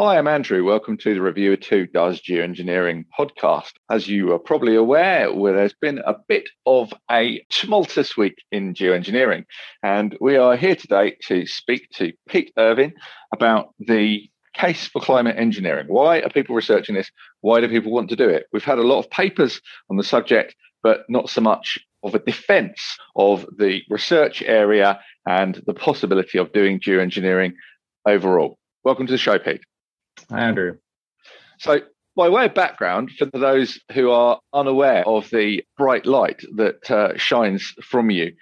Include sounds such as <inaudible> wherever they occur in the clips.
Hi, I'm Andrew. Welcome to the Reviewer 2 Does Geoengineering podcast. As you are probably aware, well, there's been a bit of a tumultuous week in geoengineering. And we are here today to speak to Pete Irvine about the case for climate engineering. Why are people researching this? Why do people want to do it? We've had a lot of papers on the subject, but not so much of a defense of the research area and the possibility of doing geoengineering overall. Welcome to the show, Pete. Hi, Andrew. So, by way of background, for those who are unaware of the bright light that uh, shines from you,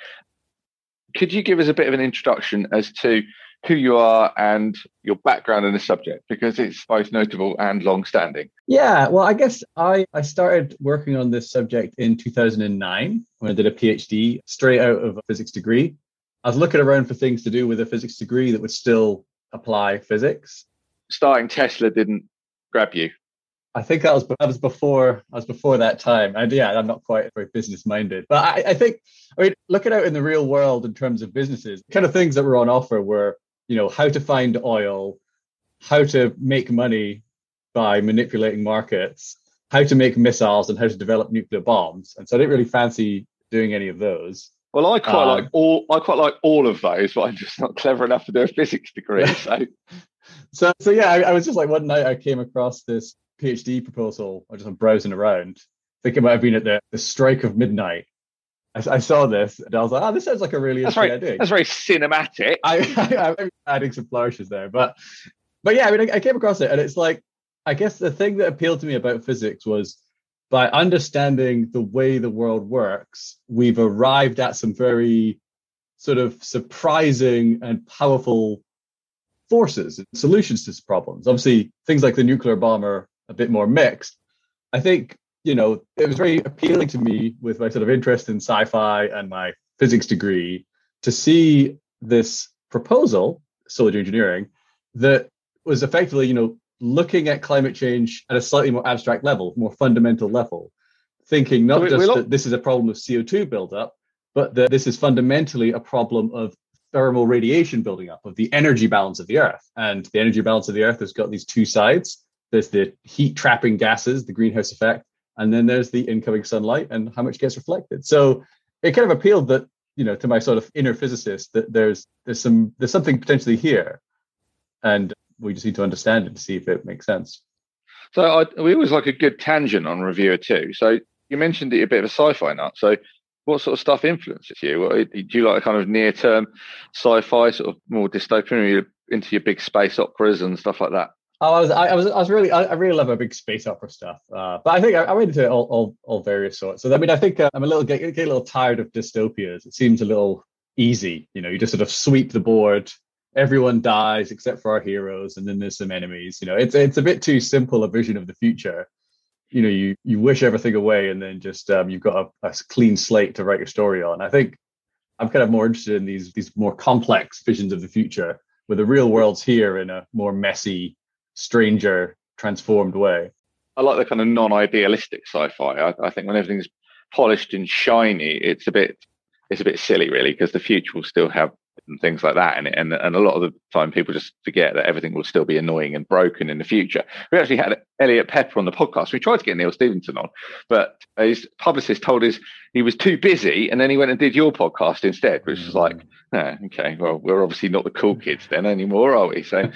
could you give us a bit of an introduction as to who you are and your background in the subject because it's both notable and long standing. Yeah, well, I guess I, I started working on this subject in 2009 when I did a PhD straight out of a physics degree. I was looking around for things to do with a physics degree that would still apply physics. Starting Tesla didn't grab you. I think that was that was before I was before that time. And yeah, I'm not quite very business minded, but I, I think I mean looking out in the real world in terms of businesses, kind of things that were on offer were you know how to find oil, how to make money by manipulating markets, how to make missiles, and how to develop nuclear bombs. And so I didn't really fancy doing any of those. Well, I quite um, like all. I quite like all of those, but I'm just not clever enough to do a physics degree. <laughs> So, so, so yeah, I, I, was just like one night I came across this PhD proposal. I just browsing around. I think it might have been at the, the strike of midnight, I, I, saw this and I was like, oh, this sounds like a really that's interesting very, idea. That's very cinematic. I, <laughs> am adding some flourishes there, but but yeah, I mean, I, I came across it and it's like, I guess the thing that appealed to me about physics was by understanding the way the world works, we've arrived at some very sort of surprising and powerful forces and solutions to problems. Obviously, things like the nuclear bomb are a bit more mixed. I think you know, it was very appealing to me with my sort of interest in sci-fi and my physics degree to see this proposal, solar engineering, that was effectively, you know, looking at climate change at a slightly more abstract level, more fundamental level, thinking not we, just that this is a problem of CO2 buildup, but that this is fundamentally a problem of thermal radiation building up, of the energy balance of the Earth. And the energy balance of the Earth has got these two sides. There's the heat trapping gases, the greenhouse effect, and then there's the incoming sunlight and how much gets reflected. So it kind of appealed that you know to my sort of inner physicist that there's there's some there's something potentially here, and we just need to understand it to see if it makes sense. So I, we always like a good tangent on Reviewer 2. So you mentioned that you're a bit of a sci-fi nut. So what sort of stuff influences you? Do you like a kind of near-term sci-fi, sort of more dystopian, or you into your big space operas and stuff like that? Oh, I was, I, was, I was really, I, I, really love a big space opera stuff. Uh, but I think I, I went into all, all, all various sorts. So I mean, I think uh, I'm a little get, get a little tired of dystopias. It seems a little easy. You know, you just sort of sweep the board. Everyone dies except for our heroes, and then there's some enemies. You know, it's it's a bit too simple a vision of the future. You know, you you wish everything away, and then just um, you've got a, a clean slate to write your story on. I think I'm kind of more interested in these these more complex visions of the future, where the real world's here in a more messy stranger, transformed way. I like the kind of non-idealistic sci-fi. I, I think when everything's polished and shiny, it's a bit it's a bit silly, really, because the future will still have and things like that it. And, and a lot of the time people just forget that everything will still be annoying and broken in the future. We actually had Eliot Peper on the podcast. We tried to get Neal Stephenson on, but his publicist told us he was too busy. And then he went and did your podcast instead, which was like, oh, okay, well, we're obviously not the cool mm. kids then anymore, are we? So, <laughs>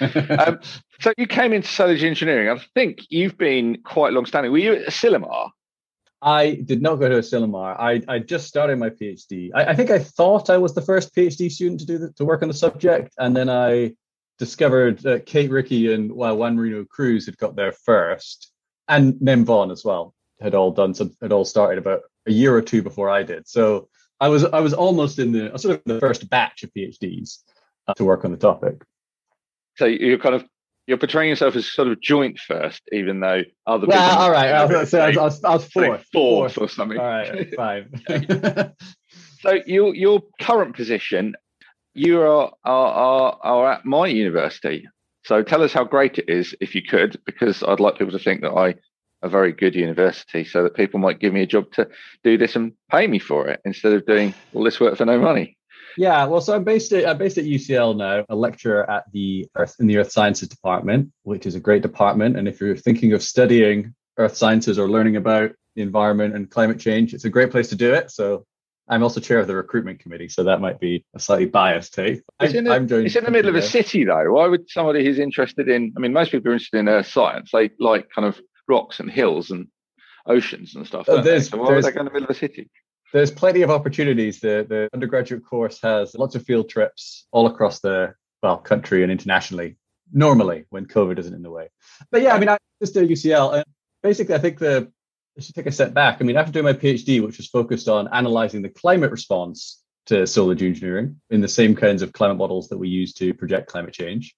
um, so you came into solar engineering. I think you've been quite long standing. Were you at Asilomar? I did not go to a Asilomar. I, I just started my PhD. I, I, think I thought I was the first PhD student to do the, to work on the subject, and then I discovered that Kate Ricke and Juan Moreno-Cruz had got there first, and Nem Vaughan as well had all done some had all started about a year or two before I did. So I was I was almost in the sort of the first batch of PhDs uh, to work on the topic. So you're kind of you're portraying yourself as sort of joint first, even though other well, people. all right. I was, so I was, I was, I was fourth, fourth, or something. All right, five. <laughs> so your your current position, you are, are are are at my university. So tell us how great it is, if you could, because I'd like people to think that I a very good university, so that people might give me a job to do this and pay me for it instead of doing all this work for no money. Yeah, well, so I'm based at I'm based at UCL now, a lecturer at the Earth in the Earth Sciences department, which is a great department. And if you're thinking of studying Earth sciences or learning about the environment and climate change, it's a great place to do it. So I'm also chair of the recruitment committee, so that might be a slightly biased take. It's, in, a, it's in the middle of a city, though. Why would somebody who's interested in? I mean, most people are interested in earth science. They like kind of rocks and hills and oceans and stuff. Uh, so why would they go in the middle of a city? There's plenty of opportunities. The the undergraduate course has lots of field trips all across the well country and internationally. Normally, when COVID isn't in the way. But yeah, I mean, I just do UCL, and basically, I think the I should take a step back. I mean, after doing my PhD, which was focused on analyzing the climate response to solar geoengineering in the same kinds of climate models that we use to project climate change,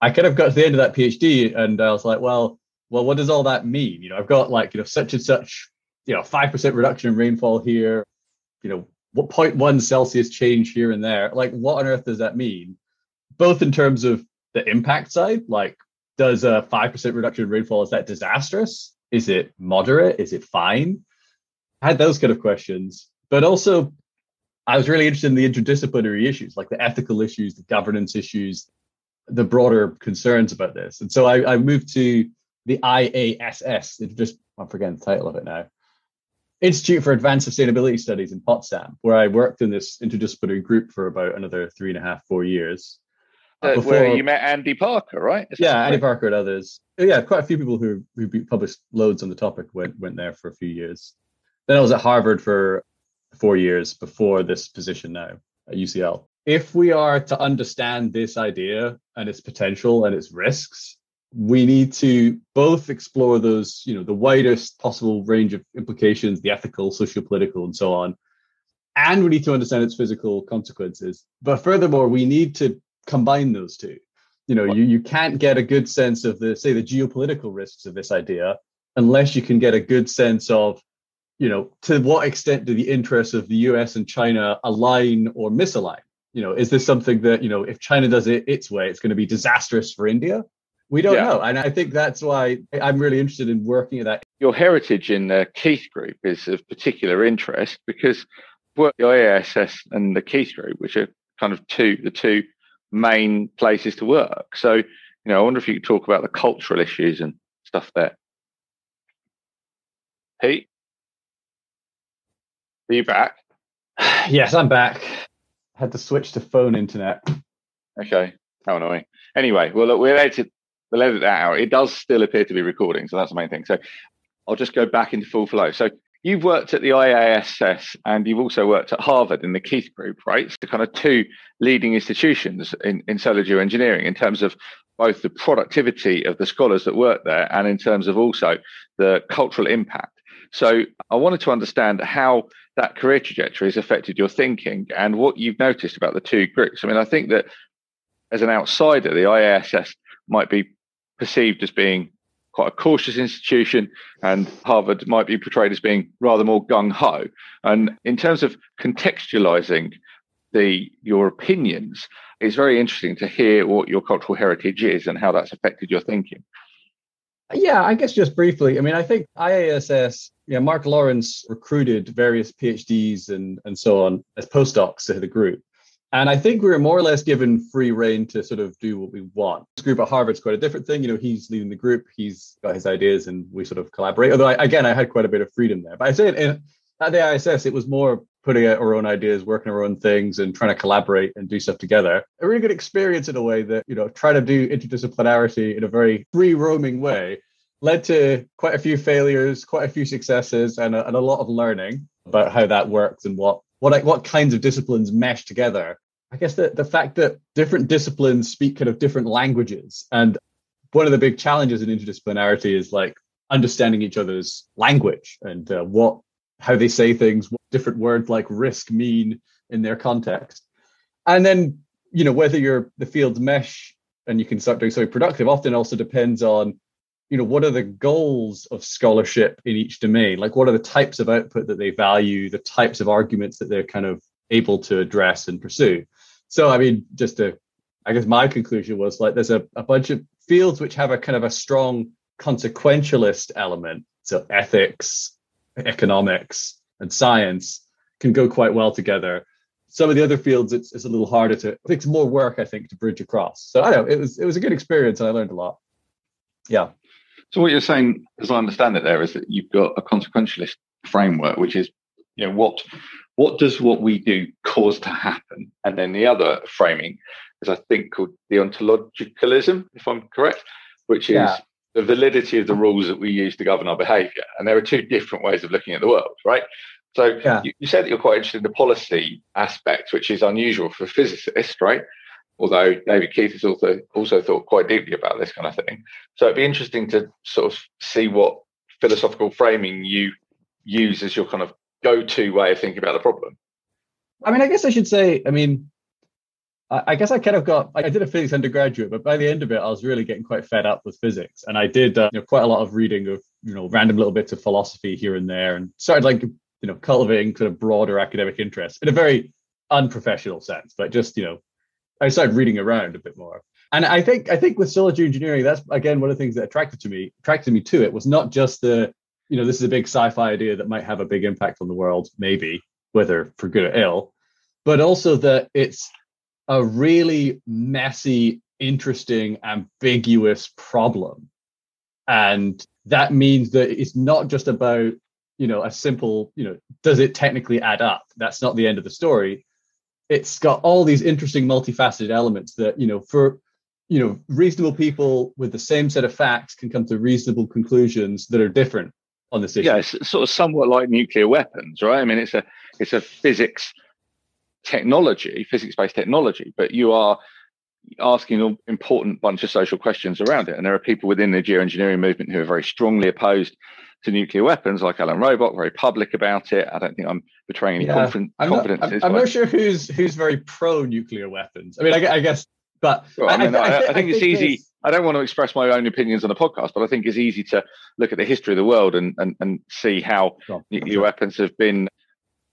I kind of got to the end of that PhD and I was like, well, well, what does all that mean? You know, I've got like, you know, such and such, you know, 5% reduction in rainfall here, you know, what 0.1 Celsius change here and there. Like, what on earth does that mean? Both in terms of the impact side, like, does a 5% reduction in rainfall, is that disastrous? Is it moderate? Is it fine? I had those kind of questions, but also I was really interested in the interdisciplinary issues, like the ethical issues, the governance issues, the broader concerns about this. And so I, I moved to the IASS, just I'm forgetting the title of it now. Institute for Advanced Sustainability Studies in Potsdam, where I worked in this interdisciplinary group for about another three and a half, four years. Uh, before, where you met Andy Parker, right? Is yeah, Andy Parker and others. Yeah, quite a few people who who published loads on the topic went went there for a few years. Then I was at Harvard for four years before this position now at UCL. If we are to understand this idea and its potential and its risks, we need to both explore those, you know, the widest possible range of implications, the ethical, socio-political, and so on. And we need to understand its physical consequences. But furthermore, we need to combine those two. You know, you, you can't get a good sense of the, say, the geopolitical risks of this idea unless you can get a good sense of, you know, to what extent do the interests of the US and China align or misalign? You know, is this something that, you know, if China does it its way, it's going to be disastrous for India? We don't yeah. know. And I think that's why I'm really interested in working at that. Your heritage in the Keith Group is of particular interest because work the IASS and the Keith Group, which are kind of two, the two main places to work. So, you know, I wonder if you could talk about the cultural issues and stuff there. Pete, are you back? <sighs> Yes, I'm back. Had to switch to phone internet. Okay, how annoying. Anyway, well, look, we'll edit, we'll edit that out. It does still appear to be recording, so that's the main thing. So I'll just go back into full flow. So You've worked at the IASS and you've also worked at Harvard in the Keith Group, right? So kind of two leading institutions in, in solar geoengineering in terms of both the productivity of the scholars that work there and in terms of also the cultural impact. So I wanted to understand how that career trajectory has affected your thinking and what you've noticed about the two groups. I mean, I think that as an outsider, the IASS might be perceived as being quite a cautious institution, and Harvard might be portrayed as being rather more gung ho. And in terms of contextualizing the your opinions, it's very interesting to hear what your cultural heritage is and how that's affected your thinking. Yeah, I guess just briefly. I mean, I think IASS, yeah, Mark Lawrence recruited various PhDs and and so on as postdocs to the group. And I think we were more or less given free reign to sort of do what we want. This group at Harvard's quite a different thing. You know, he's leading the group, he's got his ideas, and we sort of collaborate. Although, I, again, I had quite a bit of freedom there. But I say in, at the IASS, it was more putting out our own ideas, working our own things, and trying to collaborate and do stuff together. A really good experience in a way that, you know, trying to do interdisciplinarity in a very free roaming way led to quite a few failures, quite a few successes, and a, and a lot of learning about how that works and what what what kinds of disciplines mesh together I guess the, the fact that different disciplines speak kind of different languages. And one of the big challenges in interdisciplinarity is like understanding each other's language and uh, what how they say things, what different words like risk mean in their context. And then, you know, whether you're the fields mesh and you can start doing something productive often also depends on, you know, what are the goals of scholarship in each domain? Like what are the types of output that they value, the types of arguments that they're kind of able to address and pursue. So, I mean, just to, I guess my conclusion was like there's a, a bunch of fields which have a kind of a strong consequentialist element. So, ethics, economics, and science can go quite well together. some of the other fields, it's, it's a little harder to. It takes more work, I think, to bridge across. So I know. It was it was a good experience, and I learned a lot. Yeah. So what you're saying, as I understand it, there is that you've got a consequentialist framework, which is, you know, what what does what we do cause to happen, and then the other framing is, I think, called deontologicalism, if I'm correct, which is yeah. the validity of the rules that we use to govern our behaviour. And there are two different ways of looking at the world, right? So yeah. you, you, said that you're quite interested in the policy aspect, which is unusual for physicists, right? Although David Keith has also also thought quite deeply about this kind of thing. So it'd be interesting to sort of see what philosophical framing you use as your kind of go-to way of thinking about the problem. I mean, I guess I should say, I mean, I guess I kind of got, I did a physics undergraduate, but by the end of it, I was really getting quite fed up with physics. And I did uh, you know, quite a lot of reading of, you know, random little bits of philosophy here and there and started like you know, cultivating sort of broader academic interest in a very unprofessional sense, but just, you know, I started reading around a bit more. And I think I think with solar geoengineering, that's again one of the things that attracted to me, attracted me to it was not just the, you know, this is a big sci-fi idea that might have a big impact on the world, maybe, whether for good or ill, but also that it's a really messy, interesting, ambiguous problem. And that means that it's not just about you know a simple you know does it technically add up that's not the end of the story it's got all these interesting multifaceted elements that you know for you know reasonable people with the same set of facts can come to reasonable conclusions that are different on this issue yeah it's sort of somewhat like nuclear weapons right i mean it's a it's a physics technology physics based technology but you are asking an important bunch of social questions around it and there are people within the geoengineering movement who are very strongly opposed to nuclear weapons, like Alan Robock, very public about it. I don't think I'm betraying any yeah. confidence. I'm not, I'm, I'm not sure who's who's very pro nuclear weapons. I mean, I, I guess, but well, I, mean, I, I, think it's easy. I don't want to express my own opinions on the podcast, but I think it's easy to look at the history of the world and and, and see how sure. nuclear weapons have been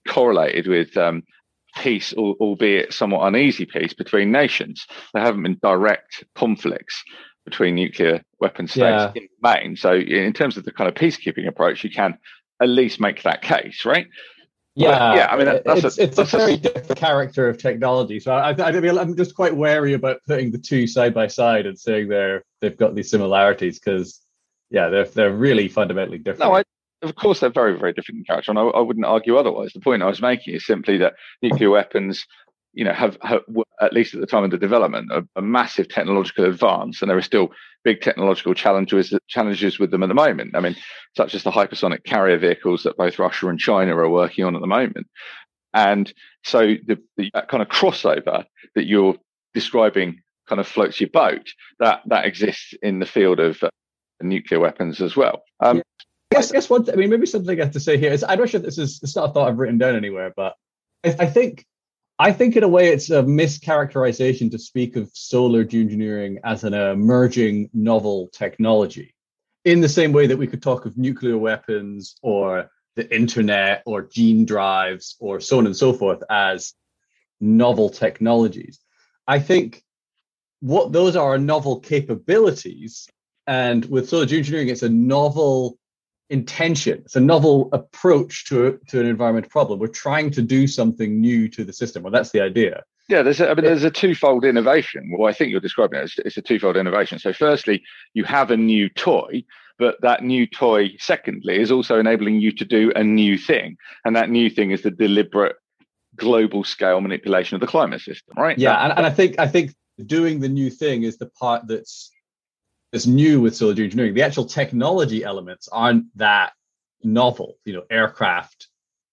correlated with um, peace, albeit somewhat uneasy peace between nations. There haven't been direct conflicts between nuclear weapon states yeah. in the main. So, in terms of the kind of peacekeeping approach, you can at least make that case, right? Yeah, but, yeah. I mean, that, that's it's, a, it's that's a very a, different character of technology. So, I, I, I mean, I'm just quite wary about putting the two side by side and saying they're they've got these similarities because, yeah, they're they're really fundamentally different. No, I, of course they're very very different in character, and I, I wouldn't argue otherwise. The point I was making is simply that nuclear weapons you know, have, have, at least at the time of the development a, a, massive technological advance, and there are still big technological challenges challenges with them at the moment. I mean, such as the hypersonic carrier vehicles that both Russia and China are working on at the moment, and so the, the kind of crossover that you're describing kind of floats your boat. That that exists in the field of uh, nuclear weapons as well. Um, yeah. I guess, I guess one. Th- I mean, maybe something I have to say here is I'm not sure this is. It's not a thought I've written down anywhere, but I, I think I think, in a way, it's a mischaracterization to speak of solar geoengineering as an emerging novel technology, in the same way that we could talk of nuclear weapons or the internet or gene drives or so on and so forth as novel technologies. I think what those are, are novel capabilities. And with solar geoengineering, it's a novel intention. It's a novel approach to to an environmental problem. We're trying to do something new to the system. Well, that's the idea. Yeah, there's a, I mean, there's a twofold innovation. Well, I think you're describing it. It's, it's a twofold innovation. So, firstly, you have a new toy, but that new toy, secondly, is also enabling you to do a new thing, and that new thing is the deliberate global scale manipulation of the climate system, right? Yeah, that, and, and I think I think doing the new thing is the part that's is new with solar geoengineering. The actual technology elements aren't that novel. You know, aircraft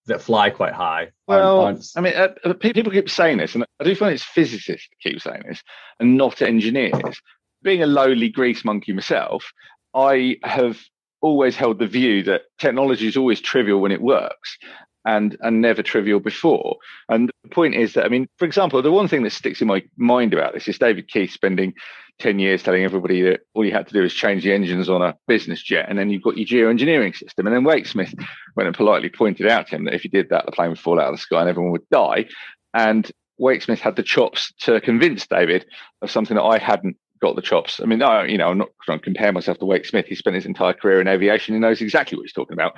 that fly quite high. Well, aren't, aren't... I mean, uh, uh people keep saying this, and I do find it's physicists keep saying this, and not engineers. Being a lowly grease monkey myself, I have always held the view that technology is always trivial when it works and and never trivial before. And point is that I mean, for example, the one thing that sticks in my mind about this is David Keith spending 10 years telling everybody that all you had to do is change the engines on a business jet and then you've got your geoengineering system. And then Wake Smith went and politely pointed out to him that if you did that, the plane would fall out of the sky and everyone would die. And Wake Smith had the chops to convince David of something that I hadn't got the chops. I mean, I, you know, I'm not trying to compare myself to Wake Smith. He spent his entire career in aviation. He knows exactly what he's talking about.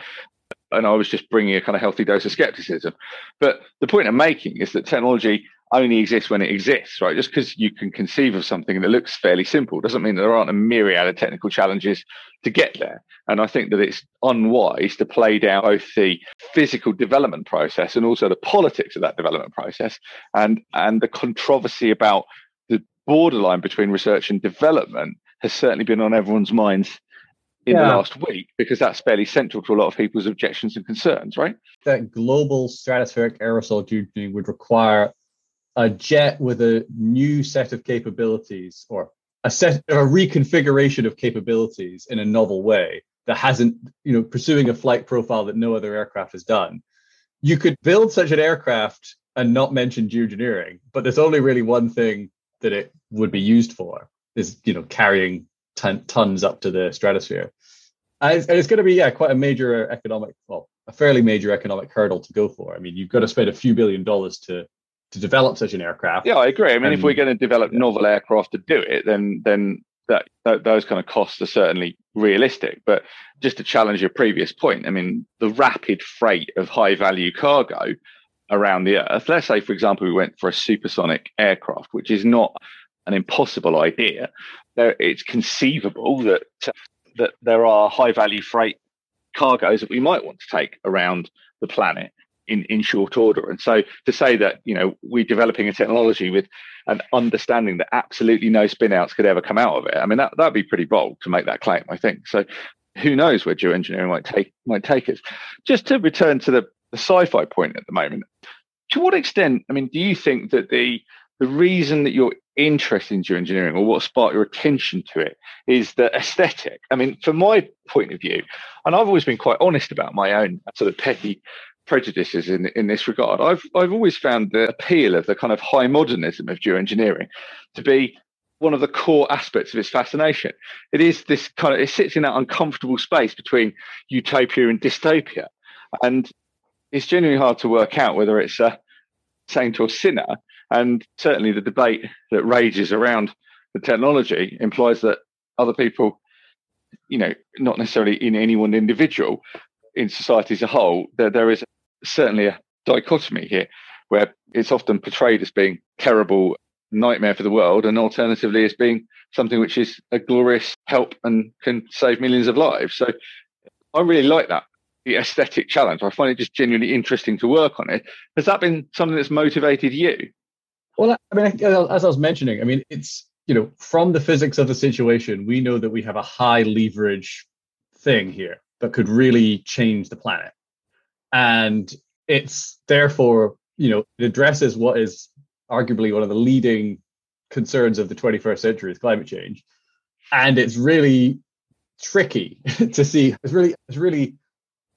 And I was just bringing a kind of healthy dose of skepticism. But the point I'm making is that technology only exists when it exists, right? Just because you can conceive of something that looks fairly simple doesn't mean there aren't a myriad of technical challenges to get there. And I think that it's unwise to play down both the physical development process and also the politics of that development process and, and the controversy about the borderline between research and development has certainly been on everyone's minds in yeah. the last week because that's fairly central to a lot of people's objections and concerns, right? That global stratospheric aerosol tubing would require a jet with a new set of capabilities or a set a reconfiguration of capabilities in a novel way that hasn't you know pursuing a flight profile that no other aircraft has done you could build such an aircraft and not mention geoengineering but there's only really one thing that it would be used for is you know carrying ton, tons up to the stratosphere and it's, and it's going to be yeah quite a major economic well a fairly major economic hurdle to go for i mean you've got to spend a few billion dollars to to develop such an aircraft. Yeah, I agree. I mean, if we're going to develop yeah. novel aircraft to do it, then then that, that, those kind of costs are certainly realistic. But just to challenge your previous point, I mean, the rapid freight of high value cargo around the Earth. Let's say, for example, we went for a supersonic aircraft, which is not an impossible idea. There, it's conceivable that that there are high value freight cargoes that we might want to take around the planet in, in short order. And so to say that, you know, we're developing a technology with an understanding that absolutely no spinouts could ever come out of it, I mean, that, that'd be pretty bold to make that claim, I think. So who knows where geoengineering might take might take us. Just to return to the, the sci-fi point at the moment, to what extent, I mean, do you think that the the reason that you're interested in geoengineering or what sparked your attention to it is the aesthetic. I mean, from my point of view, and I've always been quite honest about my own sort of petty prejudices in in this regard. I've I've always found the appeal of the kind of high modernism of geoengineering to be one of the core aspects of its fascination. It is this kind of it sits in that uncomfortable space between utopia and dystopia, and it's genuinely hard to work out whether it's a saint or sinner. And certainly, the debate that rages around the technology implies that other people, you know, not necessarily in any one individual, in society as a whole, there, there is certainly a dichotomy here where it's often portrayed as being terrible nightmare for the world and alternatively as being something which is a glorious help and can save millions of lives. So i really like that the aesthetic challenge. I find it just genuinely interesting to work on it. Has that been something that's motivated you well i mean as i was mentioning i mean it's you know from the physics of the situation we know that we have a high leverage thing here that could really change the planet. And it's therefore you know it addresses what is arguably one of the leading concerns of the 21st century is climate change. And it's really tricky <laughs> to see. It's really it's really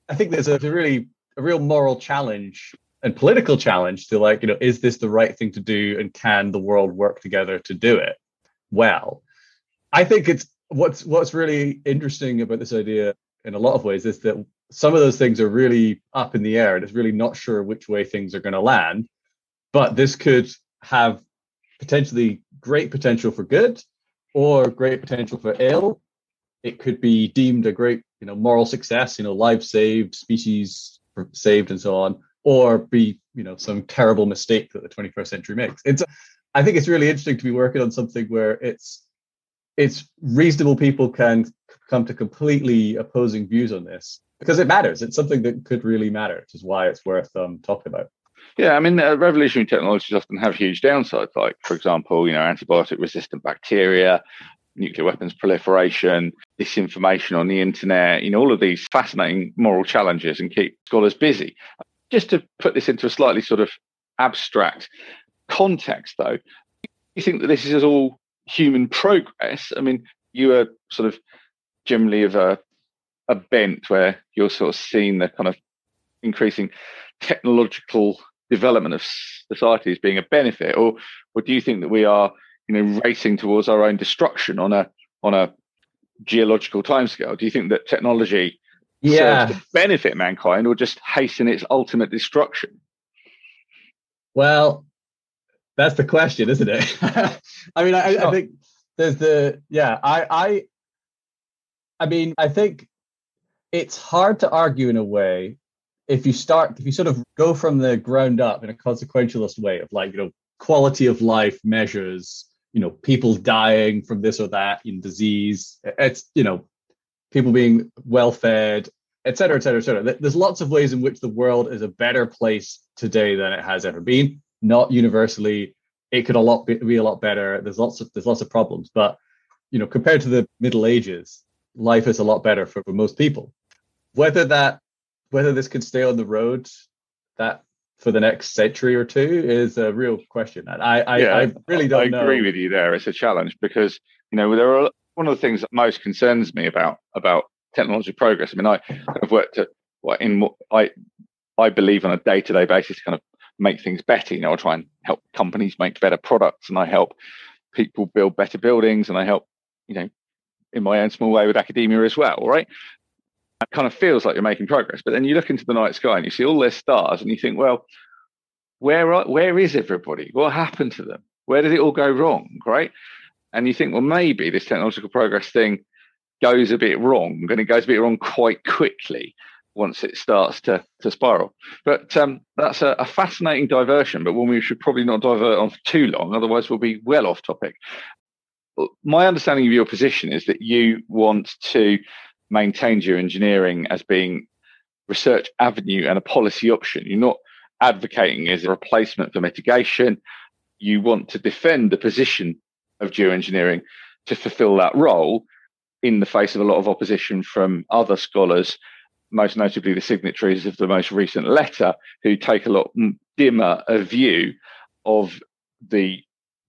i think there's a, a really a real moral challenge and political challenge to like you know is this the right thing to do and can the world work together to do it well i think it's what's what's really interesting about this idea in a lot of ways is that some of those things are really up in the air and it's really not sure which way things are going to land. But this could have potentially great potential for good or great potential for ill. It could be deemed a great, you know, moral success, you know, lives saved, species saved, and so on, or be, you know, some terrible mistake that the 21st century makes. It's, I think it's really interesting to be working on something where it's, it's reasonable people can come to completely opposing views on this because it matters. It's something that could really matter, which is why it's worth um, talking about. Yeah, I mean, uh, revolutionary technologies often have huge downsides, like, for example, you know, antibiotic resistant bacteria, nuclear weapons proliferation, disinformation on the internet, you know, all of these fascinating moral challenges and keep scholars busy. Just to put this into a slightly sort of abstract context, though, you think that this is all human progress? I mean, you are sort of generally of a a bent where you're sort of seeing the kind of increasing technological development of society as being a benefit, or or do you think that we are, you know, racing towards our own destruction on a on a geological timescale? Do you think that technology yeah. serves to benefit mankind or just hasten its ultimate destruction? Well, that's the question, isn't it? <laughs> I mean, I, I, think there's the yeah. I I I mean, I think it's hard to argue in a way if you start, if you sort of go from the ground up in a consequentialist way of like, you know, quality of life measures, you know, people dying from this or that in disease, it's, you know, people being well fed, et cetera, et cetera, et cetera. There's lots of ways in which the world is a better place today than it has ever been. Not universally, it could a lot be, be a lot better. There's lots of there's lots of problems, but you know, compared to the Middle Ages, life is a lot better for, for most people. Whether that whether this could stay on the road that for the next century or two is a real question. And I I, yeah, I really don't I agree know. with you there. It's a challenge because you know there are one of the things that most concerns me about about technological progress. I mean, I have worked at what in I I believe on a day to day basis, kind of make things better. You know, I try and help companies make better products, and I help people build better buildings, and I help you know in my own small way with academia as well. Right, it kind of feels like you're making progress, but then you look into the night sky and you see all their stars, and you think, well, where are, where is everybody? What happened to them? Where did it all go wrong? Right, and you think, well, maybe this technological progress thing goes a bit wrong, and it goes a bit wrong quite quickly once it starts to, to spiral. But um, that's a, a, fascinating diversion, but one we should probably not divert on for too long, otherwise we'll be well off topic. My understanding of your position is that you want to maintain geoengineering as being research avenue and a policy option. You're not advocating as a replacement for mitigation. You want to defend the position of geoengineering to fulfill that role in the face of a lot of opposition from other scholars most notably the signatories of the most recent letter, who take a lot dimmer a view of the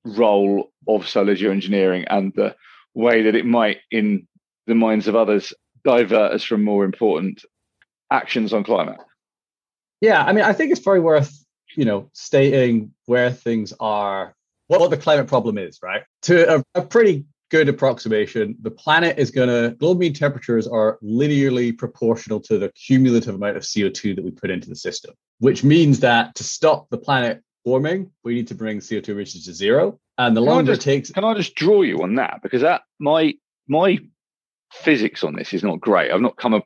role of solar geoengineering and the way that it might, in the minds of others, divert us from more important actions on climate. Yeah, I mean, I think it's probably worth you know stating where things are, what the climate problem is, right? To a, a pretty good approximation. The planet is going to, global mean temperatures are linearly proportional to the cumulative amount of CO2 that we put into the system, which means that to stop the planet warming, we need to bring CO2 emissions to zero. And the can longer just, it takes. Can I just draw you on that? Because that my my physics on this is not great. I've not come up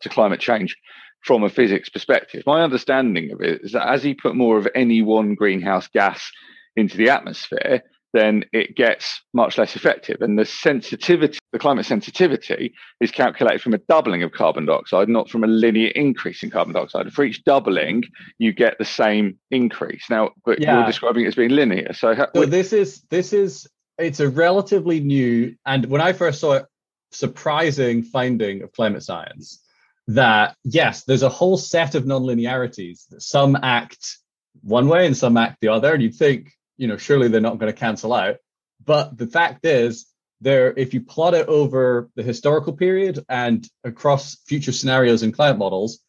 to climate change from a physics perspective. My understanding of it is that as you put more of any one greenhouse gas into the atmosphere, then it gets much less effective. And the sensitivity, the climate sensitivity is calculated from a doubling of carbon dioxide, not from a linear increase in carbon dioxide. For each doubling, you get the same increase. Now, but yeah. you're describing it as being linear. So, so this is this is it's a relatively new and when I first saw it, surprising finding of climate science that yes, there's a whole set of nonlinearities. That some act one way and some act the other. And you'd think you know, surely they're not going to cancel out. But the fact is, there, if you plot it over the historical period and across future scenarios in climate models,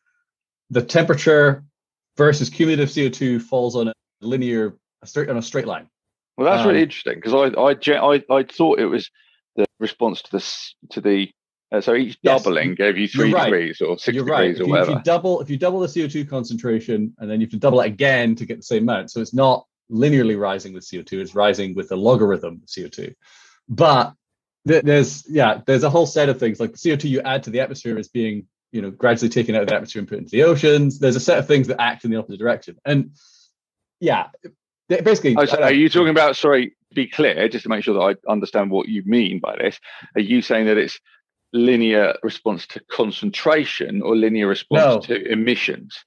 the temperature versus cumulative CO2 falls on a linear, a straight on a straight line. Well, that's um, really interesting because I, I, I, I thought it was the response to this to the uh, so each yes, doubling gave you 3 right. degrees or 6 you're degrees right. or whatever. If you double if you double the CO2 concentration and then you have to double it again to get the same amount, so it's not linearly rising with CO2, it's rising with a logarithm of CO2. But there's yeah, there's a whole set of things like the CO2 you add to the atmosphere is being you know gradually taken out of the atmosphere and put into the oceans. There's a set of things that act in the opposite direction, and yeah, basically. Oh, so are you talking about? Sorry, be clear, just to make sure that I understand what you mean by this. Are you saying that it's linear response to concentration or linear response no. to emissions?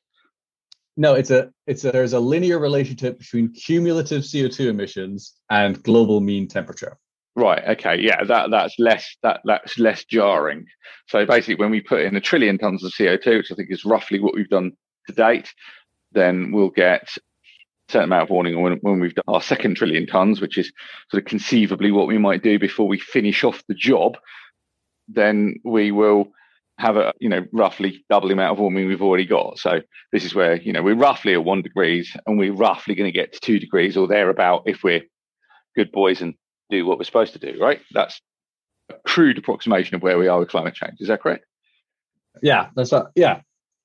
No, it's a it's a there's a linear relationship between cumulative CO2 emissions and global mean temperature. Right. Okay. Yeah. That that's less that that's less jarring. So basically, when we put in a trillion tons of CO2, which I think is roughly what we've done to date, then we'll get a certain amount of warning when, when we've done our second trillion tons, which is sort of conceivably what we might do before we finish off the job. Then we will have a you know roughly double the amount of warming we've already got. So this is where you know we're roughly at one degrees, and we're roughly going to get to two degrees or thereabout if we're good boys and do what we're supposed to do. Right? That's a crude approximation of where we are with climate change. Is that correct? Yeah, that's right. Yeah.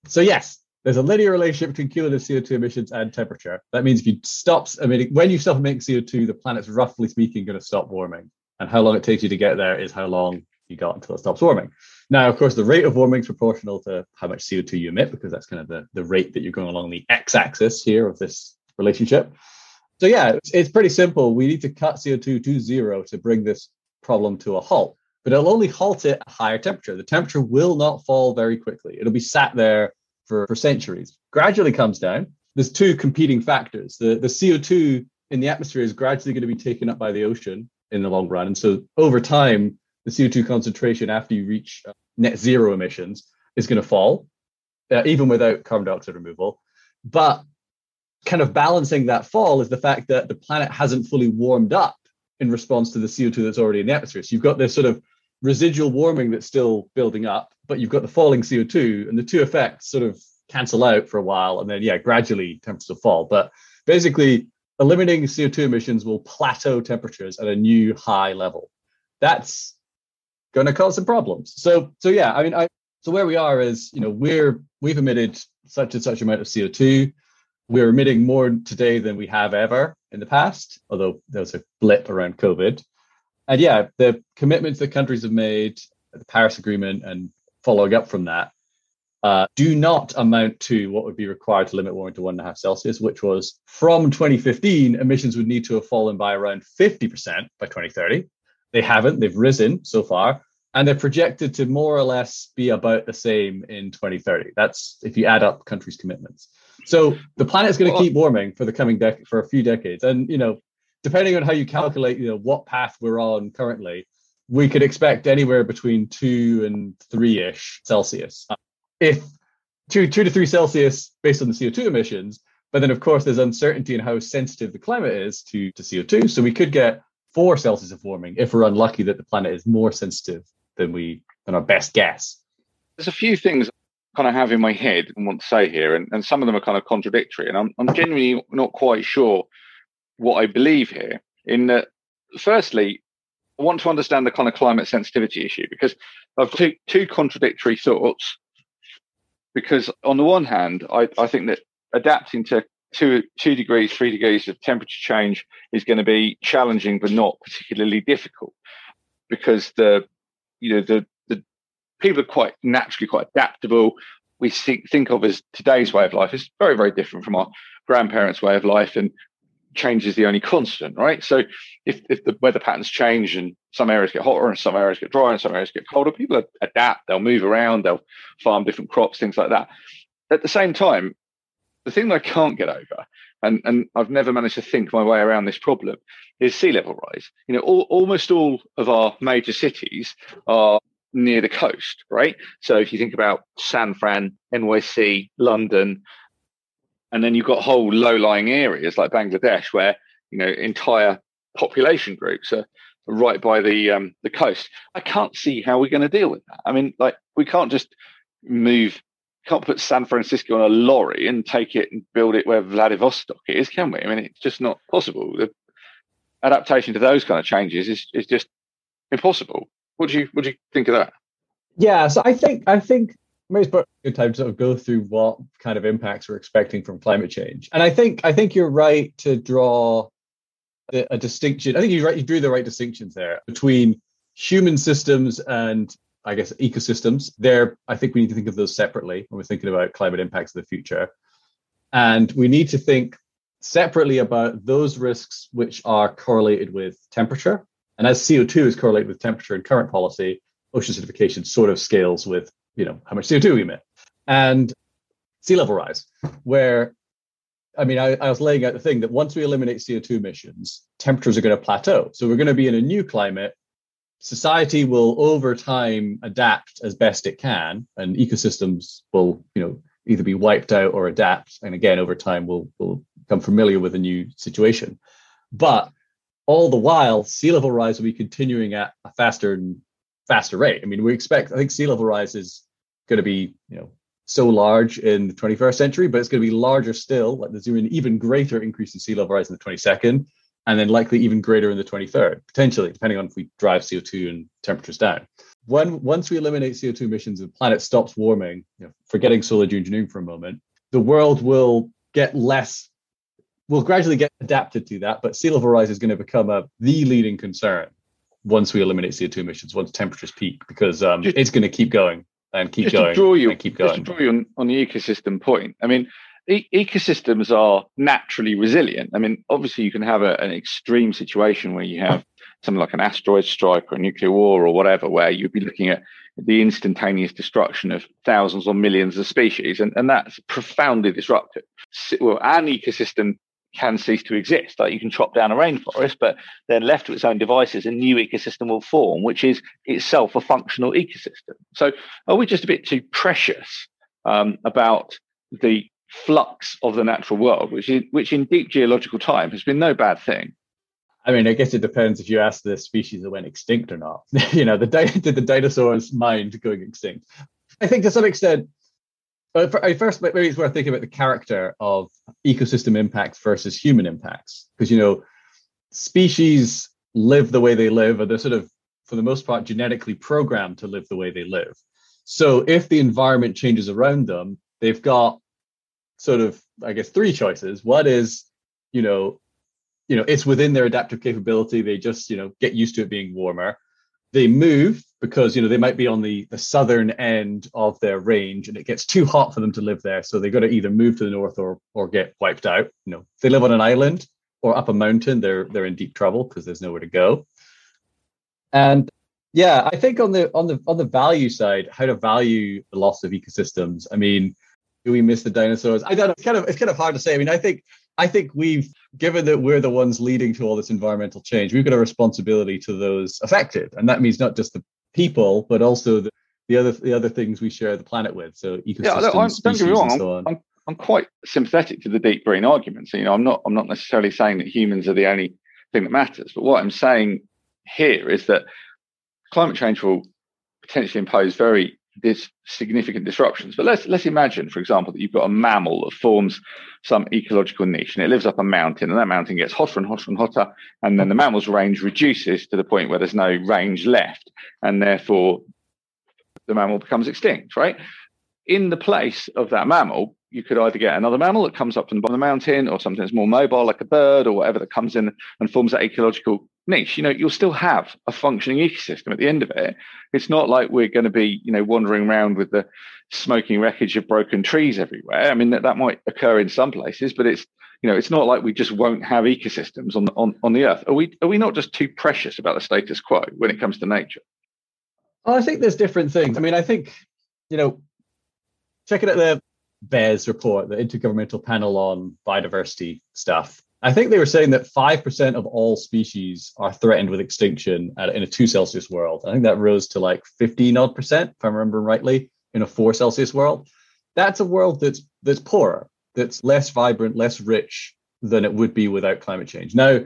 So yes, there's a linear relationship between cumulative CO2 emissions and temperature. That means if you stop emitting, when you stop emitting CO2, the planet's roughly speaking going to stop warming. And how long it takes you to get there is how long you got until it stops warming. Now, of course, the rate of warming is proportional to how much CO2 you emit because that's kind of the, the rate that you're going along the x-axis here of this relationship. So yeah, it's, it's pretty simple. We need to cut CO2 to zero to bring this problem to a halt, but it'll only halt it at higher temperature. The temperature will not fall very quickly. It'll be sat there for, for centuries. Gradually comes down. There's two competing factors. The, the CO2 in the atmosphere is gradually going to be taken up by the ocean in the long run. And so over time, the CO2 concentration after you reach uh, net zero emissions is going to fall, uh, even without carbon dioxide removal. But kind of balancing that fall is the fact that the planet hasn't fully warmed up in response to the CO2 that's already in the atmosphere. So you've got this sort of residual warming that's still building up, but you've got the falling CO2, and the two effects sort of cancel out for a while, and then yeah, gradually temperatures will fall. But basically, eliminating CO2 emissions will plateau temperatures at a new high level. That's going to cause some problems. So so yeah, I mean, I so where we are is you know we're we've emitted such and such amount of CO2 we're emitting more today than we have ever in the past, although there was a blip around COVID. And yeah, the commitments that countries have made, the Paris Agreement, and following up from that, uh, do not amount to what would be required to limit warming to one and a half Celsius, which was from 2015, emissions would need to have fallen by around 50% by 2030. They haven't, they've risen so far, and they're projected to more or less be about the same in 2030. That's if you add up countries' commitments. So the planet's going to keep warming for the coming decade for a few decades, and you know, depending on how you calculate, you know, what path we're on currently, we could expect anywhere between two and three ish Celsius. If two two to three Celsius based on the CO2 emissions, but then of course there's uncertainty in how sensitive the climate is to to CO2, so we could get four Celsius of warming if we're unlucky that the planet is more sensitive than we than our best guess. There's a few things kind of have in my head and want to say here, and, and some of them are kind of contradictory, and I'm, I'm genuinely not quite sure what I believe here. In that, firstly, I want to understand the kind of climate sensitivity issue because I've two, two contradictory thoughts. Because on the one hand, I, I think that adapting to two two degrees, three degrees of temperature change is going to be challenging, but not particularly difficult, because the you know the the people are quite naturally quite adaptable. We think, think of as today's way of life is very, very different from our grandparents' way of life, and change is the only constant, right? So if, if the weather patterns change and some areas get hotter and some areas get drier and some areas get colder, people adapt, they'll move around, they'll farm different crops, things like that. At the same time, the thing that I can't get over, and, and I've never managed to think my way around this problem, is sea level rise. You know, all, almost all of our major cities are near the coast, right? So if you think about San Fran, NYC, London, and then you've got whole low-lying areas like Bangladesh where you know entire population groups are right by the um, the coast. I can't see how we're going to deal with that. I mean, like we can't just move, can't put San Francisco on a lorry and take it and build it where Vladivostok is, can we? I mean, it's just not possible. The adaptation to those kind of changes is is just impossible. What do you what do you think of that? Yeah, so I think I think maybe it's a good time to sort of go through what kind of impacts we're expecting from climate change. And I think I think you're right to draw a, distinction. I think you right you drew the right distinctions there between human systems and I guess ecosystems. There, I think we need to think of those separately when we're thinking about climate impacts of the future. And we need to think separately about those risks which are correlated with temperature and as CO2 is correlated with temperature in current policy, ocean acidification sort of scales with, you know, how much CO2 we emit. And sea level rise, where I mean, I, I, was laying out the thing that once we eliminate CO2 emissions, temperatures are going to plateau. So we're going to be in a new climate. Society will over time adapt as best it can, and ecosystems will, you know, either be wiped out or adapt. And again, over time, we'll, we'll become familiar with a new situation. But all the while, sea level rise will be continuing at a faster and faster rate. I mean, we expect, I think sea level rise is going to be, you know, so large in the 21st century, but it's going to be larger still. Like there's even even greater increase in sea level rise in the 22nd, and then likely even greater in the 23rd, potentially, depending on if we drive CO2 and temperatures down. When once we eliminate CO2 emissions and the planet stops warming, you know, forgetting solar geoengineering for a moment, the world will get less we'll gradually get adapted to that, but sea level rise is going to become a the leading concern once we eliminate CO2 emissions, once temperatures peak, because um, it's going to keep going and keep just going. To draw you, and keep going. Just to draw you on, on the ecosystem point. I mean, e- ecosystems are naturally resilient. I mean, obviously, you can have a, an extreme situation where you have something like an asteroid strike or a nuclear war or whatever, where you'd be looking at the instantaneous destruction of thousands or millions of species, and, and that's profoundly disruptive. Well, an ecosystem can cease to exist. Like you can chop down a rainforest, but then left to its own devices, a new ecosystem will form, which is itself a functional ecosystem. So, are we just a bit too precious um, about the flux of the natural world, which is, which in deep geological time has been no bad thing? I mean, I guess it depends if you ask the species that went extinct or not. <laughs> you know, the did the dinosaurs mind going extinct? I think to some extent, uh, first maybe it's worth thinking about the character of ecosystem impacts versus human impacts, because you know, species live the way they live, or they're sort of, for the most part, genetically programmed to live the way they live. So if the environment changes around them, they've got sort of, I guess, three choices. One is, you know, you know, it's within their adaptive capability. They just, you know, get used to it being warmer. They move because, you know, they might be on the, the southern end of their range and it gets too hot for them to live there. So they've got to either move to the north or or get wiped out. You know, if they live on an island or up a mountain, they're they're in deep trouble because there's nowhere to go. And yeah, I think on the on the on the value side, how to value the loss of ecosystems. I mean, do we miss the dinosaurs? I don't know. It's kind of it's kind of hard to say. I mean, I think I think we've given that we're the ones leading to all this environmental change, we've got a responsibility to those affected, and that means not just the people, but also the, the other the other things we share the planet with. So ecosystems, yeah, look, I'm, species, don't get me wrong. So I'm, I'm, I'm quite sympathetic to the deep green argument. So you know, I'm not I'm not necessarily saying that humans are the only thing that matters, but what I'm saying here is that climate change will potentially impose very this significant disruptions. But let's let's imagine, for example, that you've got a mammal that forms some ecological niche and it lives up a mountain, and that mountain gets hotter and hotter and hotter, and then the mammal's range reduces to the point where there's no range left, and therefore the mammal becomes extinct, right? In the place of that mammal, you could either get another mammal that comes up from the bottom of the mountain or something that's more mobile, like a bird or whatever that comes in and forms that ecological niche. You know, you'll still have a functioning ecosystem at the end of it. It's not like we're going to be, you know, wandering around with the smoking wreckage of broken trees everywhere. I mean, that, that might occur in some places, but it's, you know, it's not like we just won't have ecosystems on, on, on the earth. Are we, are we not just too precious about the status quo when it comes to nature? Well, I think there's different things. I mean, I think, you know, checking out the IPBES report, the Intergovernmental Panel on Biodiversity stuff, I think they were saying that 5% of all species are threatened with extinction at, in a two Celsius world. I think that rose to like 15 odd percent, if I remember rightly, in a four Celsius world. That's a world that's that's poorer, that's less vibrant, less rich than it would be without climate change. Now,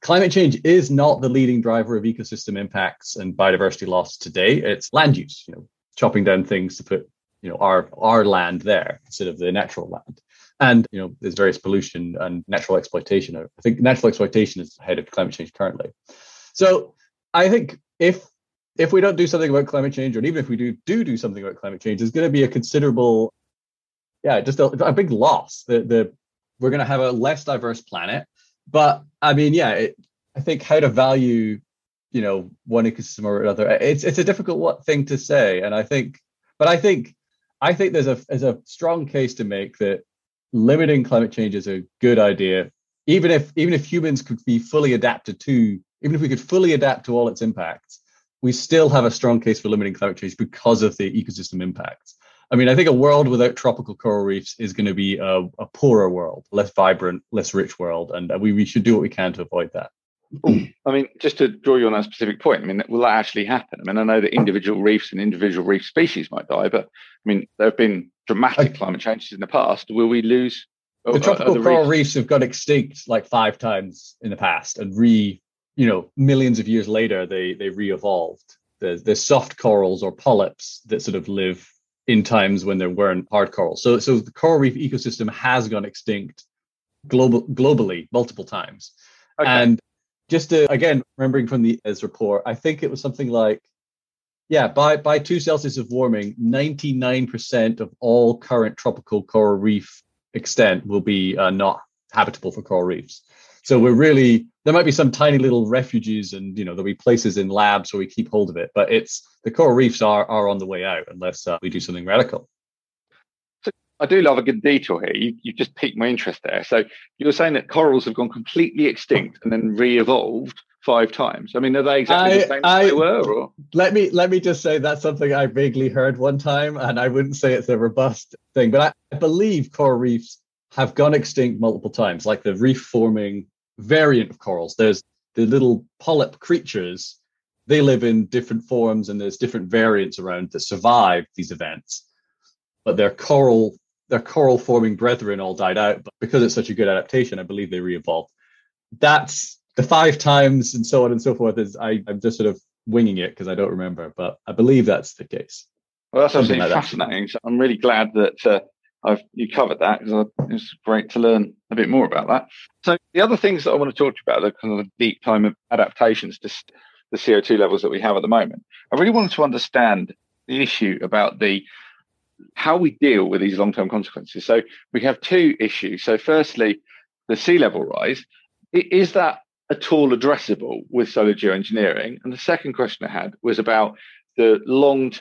climate change is not the leading driver of ecosystem impacts and biodiversity loss today. It's land use, you know, chopping down things to put you know our our land there instead of the natural land and you know there's various pollution and natural exploitation i think natural exploitation is ahead of climate change currently. So i think if if we don't do something about climate change or even if we do do do something about climate change there's going to be a considerable yeah just a, a big loss. The the we're going to have a less diverse planet. But i mean yeah it, i think how to value you know one ecosystem or another it's it's a difficult thing to say. And i think but i think I think there's a there's a strong case to make that limiting climate change is a good idea, even if even if humans could be fully adapted to, even if we could fully adapt to all its impacts, we still have a strong case for limiting climate change because of the ecosystem impacts. I mean, I think a world without tropical coral reefs is going to be a, a poorer world, less vibrant, less rich world, and we, we should do what we can to avoid that. I mean, just to draw you on that specific point, I mean, will that actually happen? I mean, I know that individual reefs and individual reef species might die, but I mean, there have been dramatic climate changes in the past. Will we lose? The tropical coral reefs? reefs have got extinct like five times in the past, and re, you know, millions of years later, they they re-evolved. There's, there's soft corals or polyps that sort of live in times when there weren't hard corals. So so the coral reef ecosystem has gone extinct global globally multiple times. Okay. And just to again remembering from the as report, I think it was something like yeah, by by two Celsius of warming, 99% of all current tropical coral reef extent will be uh, not habitable for coral reefs. So we're really there might be some tiny little refuges and you know there'll be places in labs where we keep hold of it, but it's the coral reefs are are on the way out unless uh, we do something radical. So I do love a good detour here. You you just piqued my interest there. So you were saying that corals have gone completely extinct and then re-evolved five times. I mean, are they exactly I, the same I, as they were? Or? Let me let me just say that's something I vaguely heard one time, and I wouldn't say it's a robust thing, but I, I believe coral reefs have gone extinct multiple times, like the reef forming variant of corals. There's the little polyp creatures. They live in different forms, and there's different variants around that survive these events. But their coral, their coral forming brethren all died out. But because it's such a good adaptation, I believe they re-evolved. That's the five times and so on and so forth is I, I'm just sort of winging it because I don't remember, but I believe that's the case. Well, that's absolutely like fascinating. That. So I'm really glad that uh, I've you covered that because it's great to learn a bit more about that. So the other things that I want to talk to you about, the kind of deep time adaptations to the CO2 levels that we have at the moment. I really wanted to understand the issue about the how we deal with these long-term consequences. So we have two issues. So firstly, the sea level rise. Is that at all addressable with solar geoengineering? And the second question I had was about the long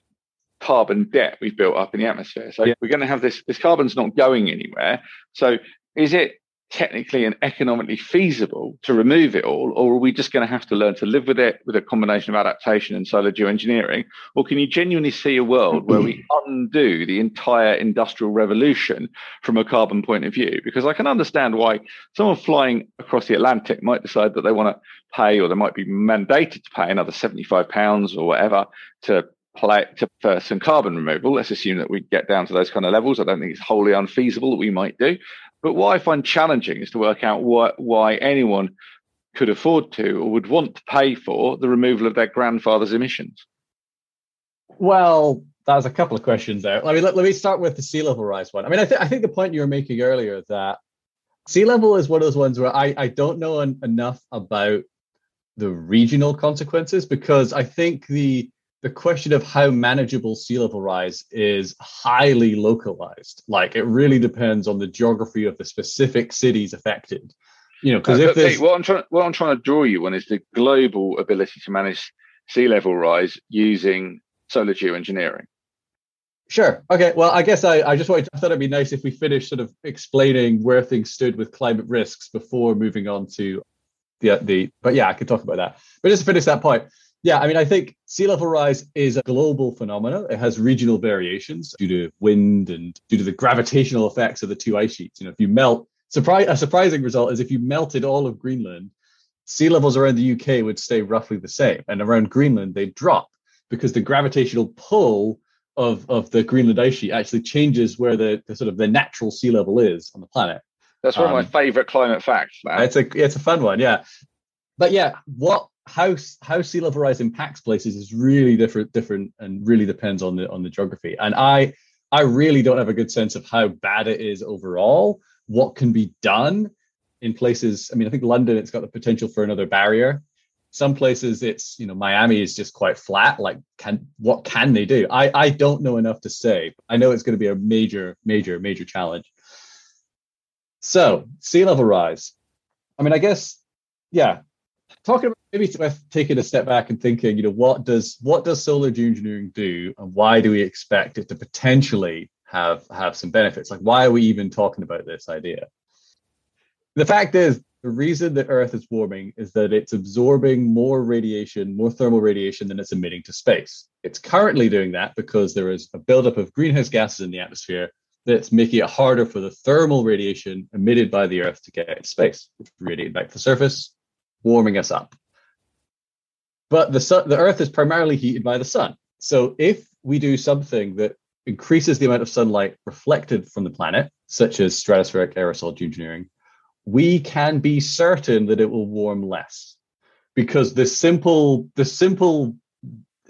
carbon debt we've built up in the atmosphere. So yeah. we're going to have this, this carbon's not going anywhere. So is it technically and economically feasible to remove it all, or are we just going to have to learn to live with it with a combination of adaptation and solar geoengineering? Or can you genuinely see a world where we <clears throat> undo the entire industrial revolution from a carbon point of view? Because I can understand why someone flying across the Atlantic might decide that they want to pay, or they might be mandated to pay another 75 pounds or whatever to play to for some carbon removal. Let's assume that we get down to those kind of levels. I don't think it's wholly unfeasible that we might do. But what I find challenging is to work out what, why anyone could afford to or would want to pay for the removal of their grandfather's emissions. Well, that's a couple of questions there. Let me let, let me start with the sea level rise one. I mean, I, th- I think the point you were making earlier that sea level is one of those ones where I, I don't know en- enough about the regional consequences because I think the the question of how manageable sea level rise is highly localized. Like it really depends on the geography of the specific cities affected. You know, because uh, if there's... what I'm trying what I'm trying to draw you on is the global ability to manage sea level rise using solar geoengineering. Sure. Okay. Well, I guess I, I just wanted, I thought it'd be nice if we finished sort of explaining where things stood with climate risks before moving on to the the. But yeah, I could talk about that. But just to finish that point, yeah, I mean, I think sea level rise is a global phenomenon. It has regional variations due to wind and due to the gravitational effects of the two ice sheets. You know, if you melt, surprise, a surprising result is if you melted all of Greenland, sea levels around the UK would stay roughly the same, and around Greenland they drop because the gravitational pull of of the Greenland ice sheet actually changes where the, the sort of the natural sea level is on the planet. That's one um, of my um, favorite climate facts. Man. It's a it's a fun one, yeah. But yeah, what how how sea level rise impacts places is really different different and really depends on the on the geography. And i i really don't have a good sense of how bad it is overall what can be done in places i mean i think london it's got the potential for another barrier. Some places it's you know miami is just quite flat like can what can they do? I i don't know enough to say. I know it's going to be a major major major challenge. So sea level rise. I mean i guess yeah talking maybe taking a step back and thinking, you know, what does what does solar geoengineering do, and why do we expect it to potentially have have some benefits? Like, why are we even talking about this idea? The fact is, the reason that Earth is warming is that it's absorbing more radiation, more thermal radiation than it's emitting to space. It's currently doing that because there is a buildup of greenhouse gases in the atmosphere that's making it harder for the thermal radiation emitted by the Earth to get into space, radiate back to the surface, warming us up. But the sun, the Earth is primarily heated by the sun. So if we do something that increases the amount of sunlight reflected from the planet, such as stratospheric aerosol geoengineering, we can be certain that it will warm less. Because the simple, the simple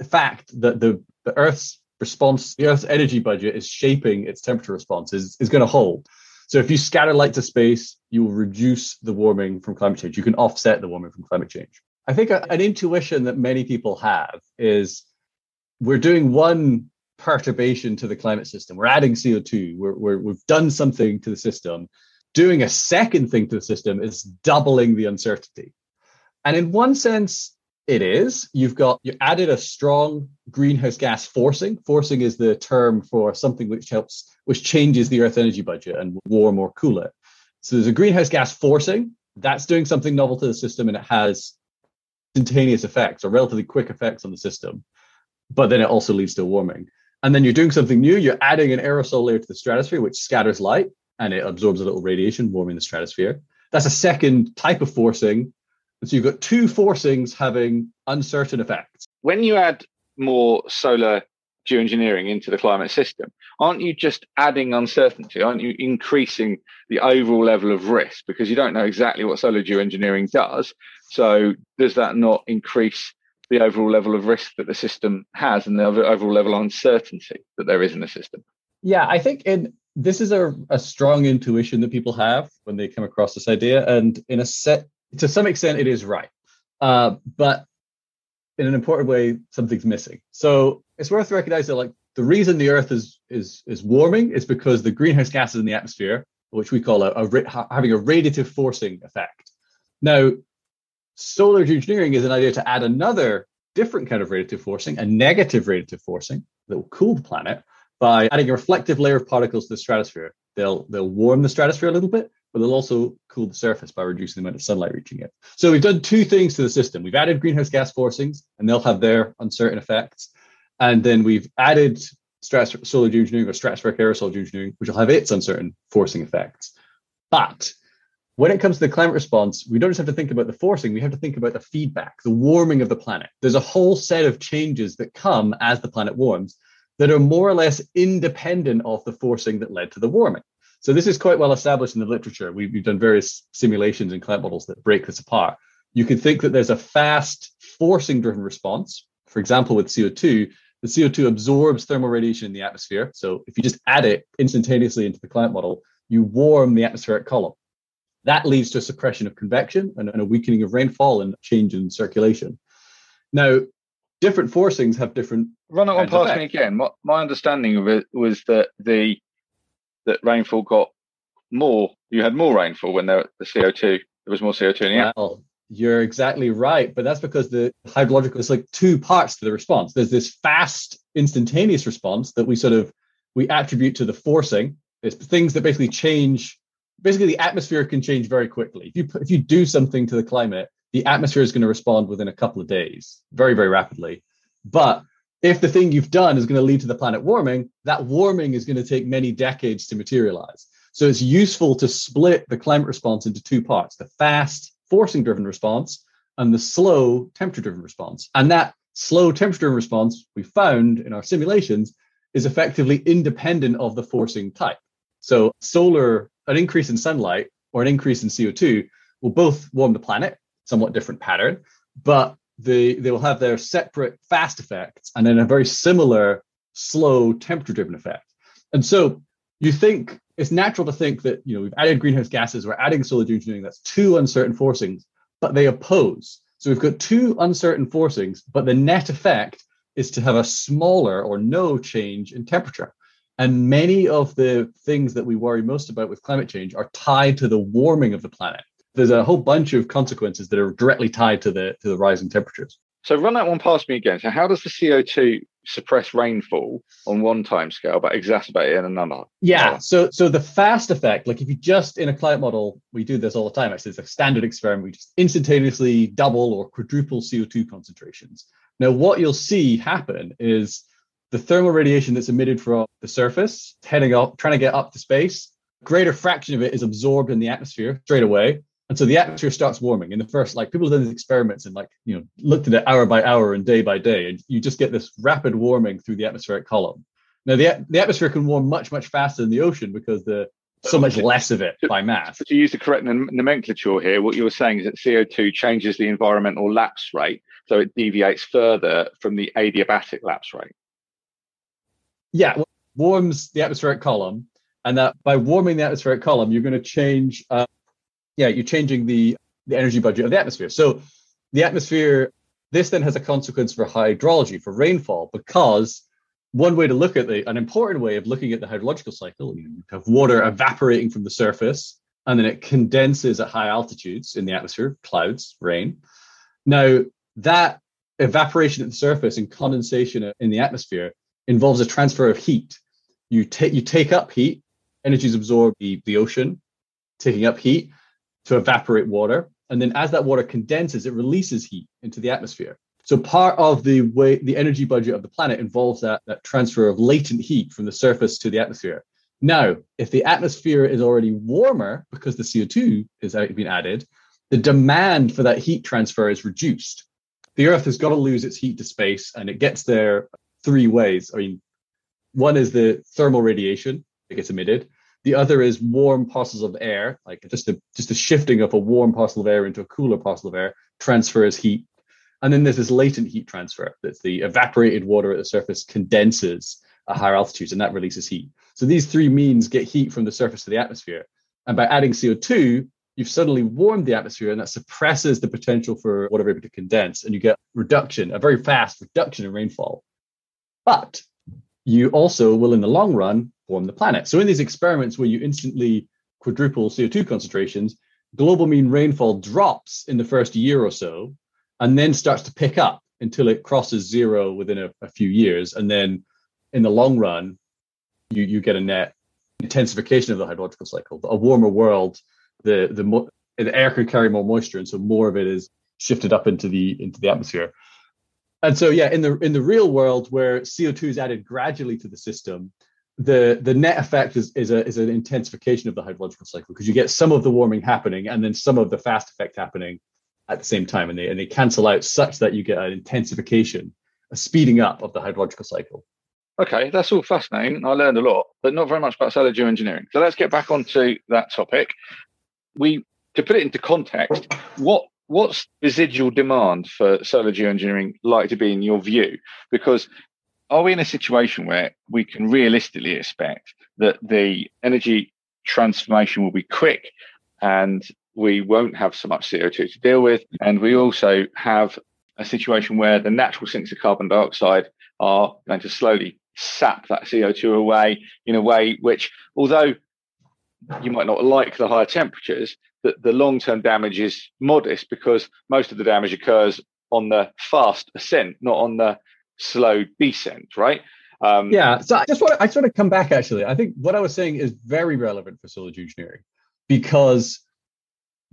fact that the, the Earth's response, the Earth's energy budget is shaping its temperature response is, is going to hold. So if you scatter light to space, you will reduce the warming from climate change. You can offset the warming from climate change. I think a, an intuition that many people have is we're doing one perturbation to the climate system. We're adding CO2. We're, we're, we've done something to the system. doing a second thing to the system is doubling the uncertainty. And in one sense, it is. You've got you added a strong greenhouse gas forcing. Forcing is the term for something which helps, which changes the Earth energy budget and warm or cool it. So there's a greenhouse gas forcing that's doing something novel to the system, and it has instantaneous effects or relatively quick effects on the system. But then it also leads to warming. And then you're doing something new. You're adding an aerosol layer to the stratosphere, which scatters light and it absorbs a little radiation, warming the stratosphere. That's a second type of forcing and so you've got two forcings having uncertain effects. When you add more solar geoengineering into the climate system, aren't you just adding uncertainty? Aren't you increasing the overall level of risk because you don't know exactly what solar geoengineering does? So does that not increase the overall level of risk that the system has and the overall level of uncertainty that there is in the system? Yeah, I think in this is a, a strong intuition that people have when they come across this idea. And in a set to some extent it is right uh, but in an important way something's missing. So it's worth recognizing that like the reason the earth is is is warming is because the greenhouse gases in the atmosphere which we call a, a having a radiative forcing effect. Now solar engineering is an idea to add another different kind of radiative forcing a negative radiative forcing that will cool the planet by adding a reflective layer of particles to the stratosphere. They'll they'll warm the stratosphere a little bit but they'll also cool the surface by reducing the amount of sunlight reaching it. So we've done two things to the system. We've added greenhouse gas forcings, and they'll have their uncertain effects. And then we've added stratos- solar geoengineering or stratospheric aerosol geoengineering, which will have its uncertain forcing effects. But when it comes to the climate response, we don't just have to think about the forcing, we have to think about the feedback, the warming of the planet. There's a whole set of changes that come as the planet warms that are more or less independent of the forcing that led to the warming. So this is quite well established in the literature. We've, we've done various simulations and climate models that break this apart. You can think that there's a fast forcing driven response. For example, with CO2, the CO2 absorbs thermal radiation in the atmosphere. So if you just add it instantaneously into the climate model, you warm the atmospheric column. That leads to a suppression of convection and, and a weakening of rainfall and change in circulation. Now, different forcings have different. Run it on past me again. My, my understanding of it was that the that rainfall got more. You had more rainfall when there the CO two there was more CO two in the air. Well, you're exactly right, but that's because the hydrological is like two parts to the response. There's this fast, instantaneous response that we sort of we attribute to the forcing. It's things that basically change. Basically, the atmosphere can change very quickly. If you if you do something to the climate, the atmosphere is going to respond within a couple of days, very very rapidly. But if the thing you've done is going to lead to the planet warming, that warming is going to take many decades to materialize. So it's useful to split the climate response into two parts the fast, forcing driven response and the slow, temperature driven response. And that slow, temperature driven response we found in our simulations is effectively independent of the forcing type. So solar, an increase in sunlight or an increase in CO2 will both warm the planet, somewhat different pattern, but they they will have their separate fast effects and then a very similar slow temperature driven effect. And so you think it's natural to think that you know we've added greenhouse gases, we're adding solar geoengineering, that's two uncertain forcings, but they oppose. So we've got two uncertain forcings, but the net effect is to have a smaller or no change in temperature. And many of the things that we worry most about with climate change are tied to the warming of the planet there's a whole bunch of consequences that are directly tied to the to the rising temperatures. So run that one past me again. So how does the CO2 suppress rainfall on one time scale but exacerbate it in another? Yeah. So so the fast effect, like if you just in a climate model, we do this all the time. Actually, it's a standard experiment. We just instantaneously double or quadruple CO2 concentrations. Now, what you'll see happen is the thermal radiation that's emitted from the surface, heading up, trying to get up to space, greater fraction of it is absorbed in the atmosphere straight away and so the atmosphere starts warming in the first, like people have done these experiments and like, you know, looked at it hour by hour and day by day, and you just get this rapid warming through the atmospheric column. Now the, the atmosphere can warm much, much faster than the ocean because the so much less of it by mass. To use the correct nomenclature here, what you're saying is that CO2 changes the environmental lapse rate, so it deviates further from the adiabatic lapse rate. Yeah, warms the atmospheric column, and that by warming the atmospheric column, you're going to change uh, yeah, you're changing the, the energy budget of the atmosphere. So the atmosphere, this then has a consequence for hydrology, for rainfall, because one way to look at the, an important way of looking at the hydrological cycle, you have water evaporating from the surface, and then it condenses at high altitudes in the atmosphere, clouds, rain. Now, that evaporation at the surface and condensation in the atmosphere involves a transfer of heat. You take you take up heat, energy is absorbed the, the ocean, taking up heat to evaporate water. And then as that water condenses, it releases heat into the atmosphere. So part of the way the energy budget of the planet involves that, that transfer of latent heat from the surface to the atmosphere. Now, if the atmosphere is already warmer because the CO2 is being added, the demand for that heat transfer is reduced. The Earth has got to lose its heat to space, and it gets there three ways. I mean, one is the thermal radiation that gets emitted. The other is warm parcels of air, like just a just a shifting of a warm parcel of air into a cooler parcel of air transfers heat. And then there's this latent heat transfer. That's the evaporated water at the surface condenses at higher altitudes, and that releases heat. So these three means get heat from the surface to the atmosphere. And by adding CO2, you've suddenly warmed the atmosphere and that suppresses the potential for water vapor to condense. And you get reduction, a very fast reduction in rainfall. But you also will, in the long run, warm the planet. So in these experiments where you instantly quadruple CO2 concentrations, global mean rainfall drops in the first year or so, and then starts to pick up until it crosses zero within a, a few years. And then in the long run, you, you get a net intensification of the hydrological cycle. A warmer world, the the, mo- the air can carry more moisture, and so more of it is shifted up into the into the atmosphere. And so, yeah, in the in the real world, where CO2 is added gradually to the system, the the net effect is is, a, is an intensification of the hydrological cycle because you get some of the warming happening and then some of the fast effect happening at the same time, and they and they cancel out such that you get an intensification, a speeding up of the hydrological cycle. Okay, that's all fascinating. I learned a lot, but not very much about solar geoengineering. So let's get back onto that topic. We to put it into context, what what's residual demand for solar geoengineering like to be in your view? Because are we in a situation where we can realistically expect that the energy transformation will be quick and we won't have so much CO2 to deal with? And we also have a situation where the natural sinks of carbon dioxide are going to slowly sap that CO2 away in a way which, although you might not like the higher temperatures, the, the long term damage is modest because most of the damage occurs on the fast ascent, not on the slow descent, right? Um, yeah. So I just want to, I sort of come back actually. I think what I was saying is very relevant for solar engineering because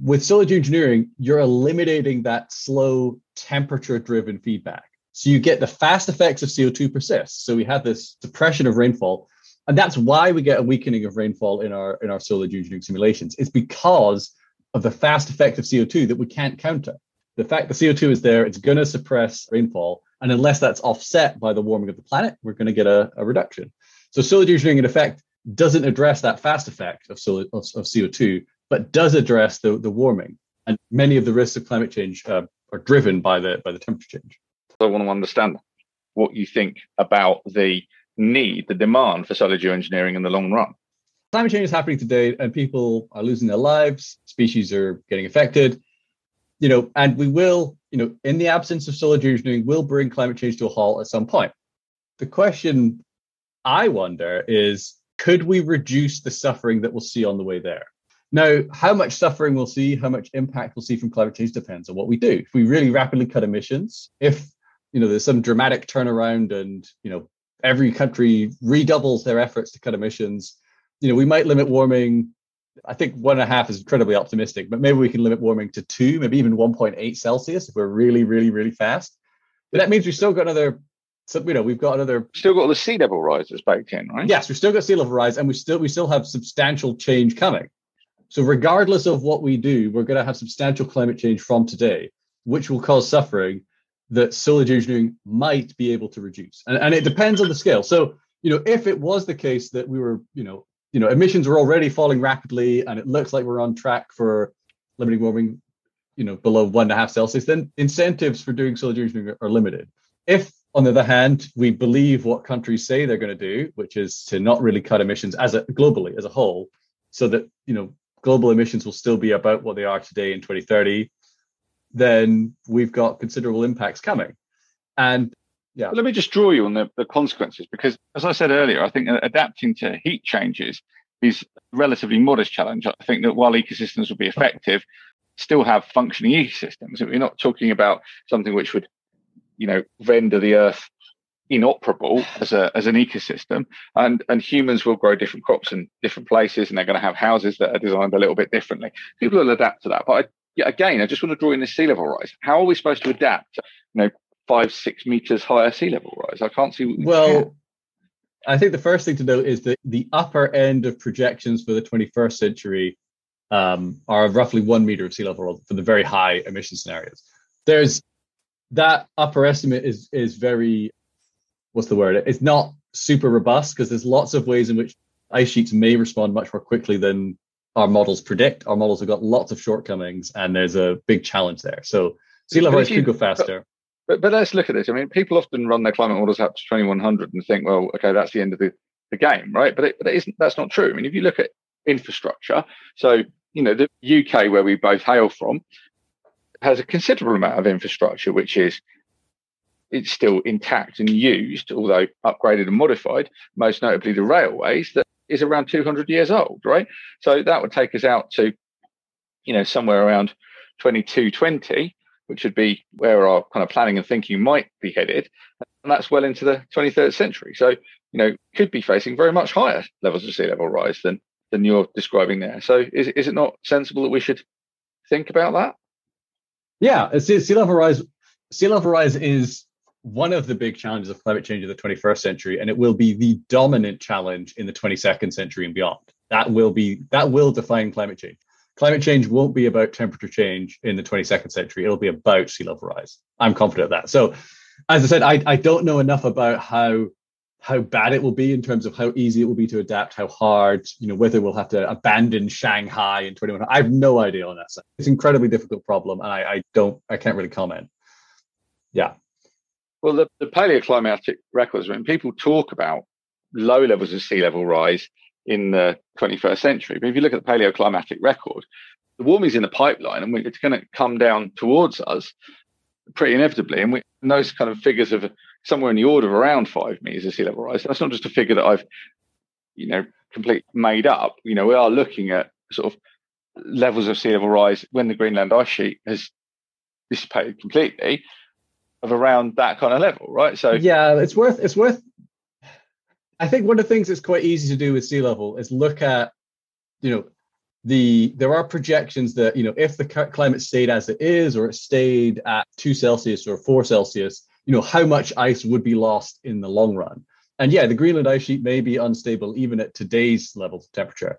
with solar engineering, you're eliminating that slow temperature driven feedback. So you get the fast effects of CO2 persist. So we have this suppression of rainfall. And that's why we get a weakening of rainfall in our in our solar engineering simulations. It's because of the fast effect of CO2 that we can't counter. The fact that CO2 is there, it's going to suppress rainfall. And unless that's offset by the warming of the planet, we're going to get a, a reduction. So solar engineering, in effect, doesn't address that fast effect of, solar, of, of CO2, but does address the, the warming. And many of the risks of climate change uh, are driven by the by the temperature change. I want to understand what you think about the need, the demand for solar geoengineering in the long run. Climate change is happening today, and people are losing their lives. Species are getting affected. You know, and we will, you know, in the absence of solar engineering, will bring climate change to a halt at some point. The question I wonder is, could we reduce the suffering that we'll see on the way there? Now, how much suffering we'll see, how much impact we'll see from climate change depends on what we do. If we really rapidly cut emissions, if you know there's some dramatic turnaround and you know every country redoubles their efforts to cut emissions you know we might limit warming i think one and a half is incredibly optimistic but maybe we can limit warming to two maybe even 1.8 celsius if we're really really really fast but that means we've still got another so you know we've got another still got the sea level rises baked in right yes we've still got sea level rise and we still we still have substantial change coming so regardless of what we do we're going to have substantial climate change from today which will cause suffering that solar engineering might be able to reduce. And, and it depends on the scale. So, you know, if it was the case that we were, you know, you know, emissions are already falling rapidly and it looks like we're on track for limiting warming, you know, below one and a half Celsius, then incentives for doing solar engineering are limited. If on the other hand, we believe what countries say they're going to do, which is to not really cut emissions as a globally as a whole, so that you know global emissions will still be about what they are today in 2030 then we've got considerable impacts coming. And yeah. Let me just draw you on the, the consequences because, as I said earlier, I think adapting to heat changes is a relatively modest challenge. I think that while ecosystems will be effective, still have functioning ecosystems. We're not talking about something which would, you know, render the earth inoperable as a as an ecosystem and and humans will grow different crops in different places and they're going to have houses that are designed a little bit differently people will adapt to that but I, again i just want to draw in the sea level rise how are we supposed to adapt you know five six meters higher sea level rise i can't see we well can. i think the first thing to note is that the upper end of projections for the 21st century um, are roughly one meter of sea level for the very high emission scenarios there's that upper estimate is is very what's the word? It's not super robust because there's lots of ways in which ice sheets may respond much more quickly than our models predict. Our models have got lots of shortcomings, and there's a big challenge there. So sea level rise could go faster. But, but let's look at this. I mean, people often run their climate models up to 2100 and think, well, okay, that's the end of the, the game, right? But it, but it isn't. That's not true. I mean, if you look at infrastructure, so you know the UK where we both hail from has a considerable amount of infrastructure, which is it's still intact and used, although upgraded and modified, most notably the railways, that is around 200 years old, right? So that would take us out to, you know, somewhere around 2220, which would be where our kind of planning and thinking might be headed. And that's well into the 23rd century. So, you know, could be facing very much higher levels of sea level rise than than you're describing there. So is, is it not sensible that we should think about that? Yeah, sea level rise. Sea level rise is one of the big challenges of climate change in the 21st century, and it will be the dominant challenge in the 22nd century and beyond. That will be that will define climate change. Climate change won't be about temperature change in the 22nd century. It'll be about sea level rise. I'm confident of that. So, as I said, I, I don't know enough about how how bad it will be in terms of how easy it will be to adapt, how hard, you know, whether we'll have to abandon Shanghai in 21. I have no idea on that side. It's an incredibly difficult problem, and I, I don't, I can't really comment. Yeah. Well, the, the paleoclimatic records, when people talk about low levels of sea level rise in the 21st century, but if you look at the paleoclimatic record, the warming's in the pipeline and it's going to come down towards us pretty inevitably. And, we, and those kind of figures of somewhere in the order of around five meters of sea level rise. That's not just a figure that I've, you know, complete made up. You know, we are looking at sort of levels of sea level rise when the Greenland ice sheet has dissipated completely of around that kind of level, right? So yeah, it's worth it's worth. I think one of the things that's quite easy to do with sea level is look at, you know, the there are projections that you know if the climate stayed as it is or it stayed at two Celsius or four Celsius, you know how much ice would be lost in the long run. And yeah, the Greenland ice sheet may be unstable even at today's levels of temperature,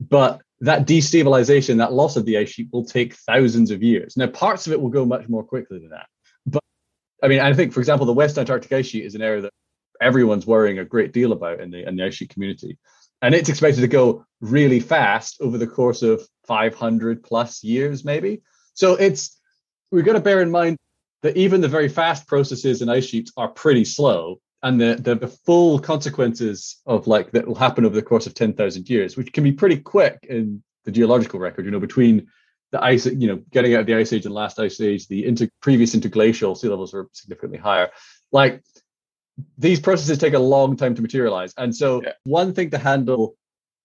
but that destabilization, that loss of the ice sheet will take thousands of years. Now, parts of it will go much more quickly than that. But I mean, I think, for example, the West Antarctic ice sheet is an area that everyone's worrying a great deal about in the in the ice sheet community, and it's expected to go really fast over the course of 500 plus years, maybe. So it's we've got to bear in mind that even the very fast processes in ice sheets are pretty slow, and the the, the full consequences of like that will happen over the course of 10,000 years, which can be pretty quick in the geological record. You know, between the ice, you know, getting out of the ice age and last ice age, the inter- previous interglacial sea levels were significantly higher. Like these processes take a long time to materialize. And so yeah. one thing to handle,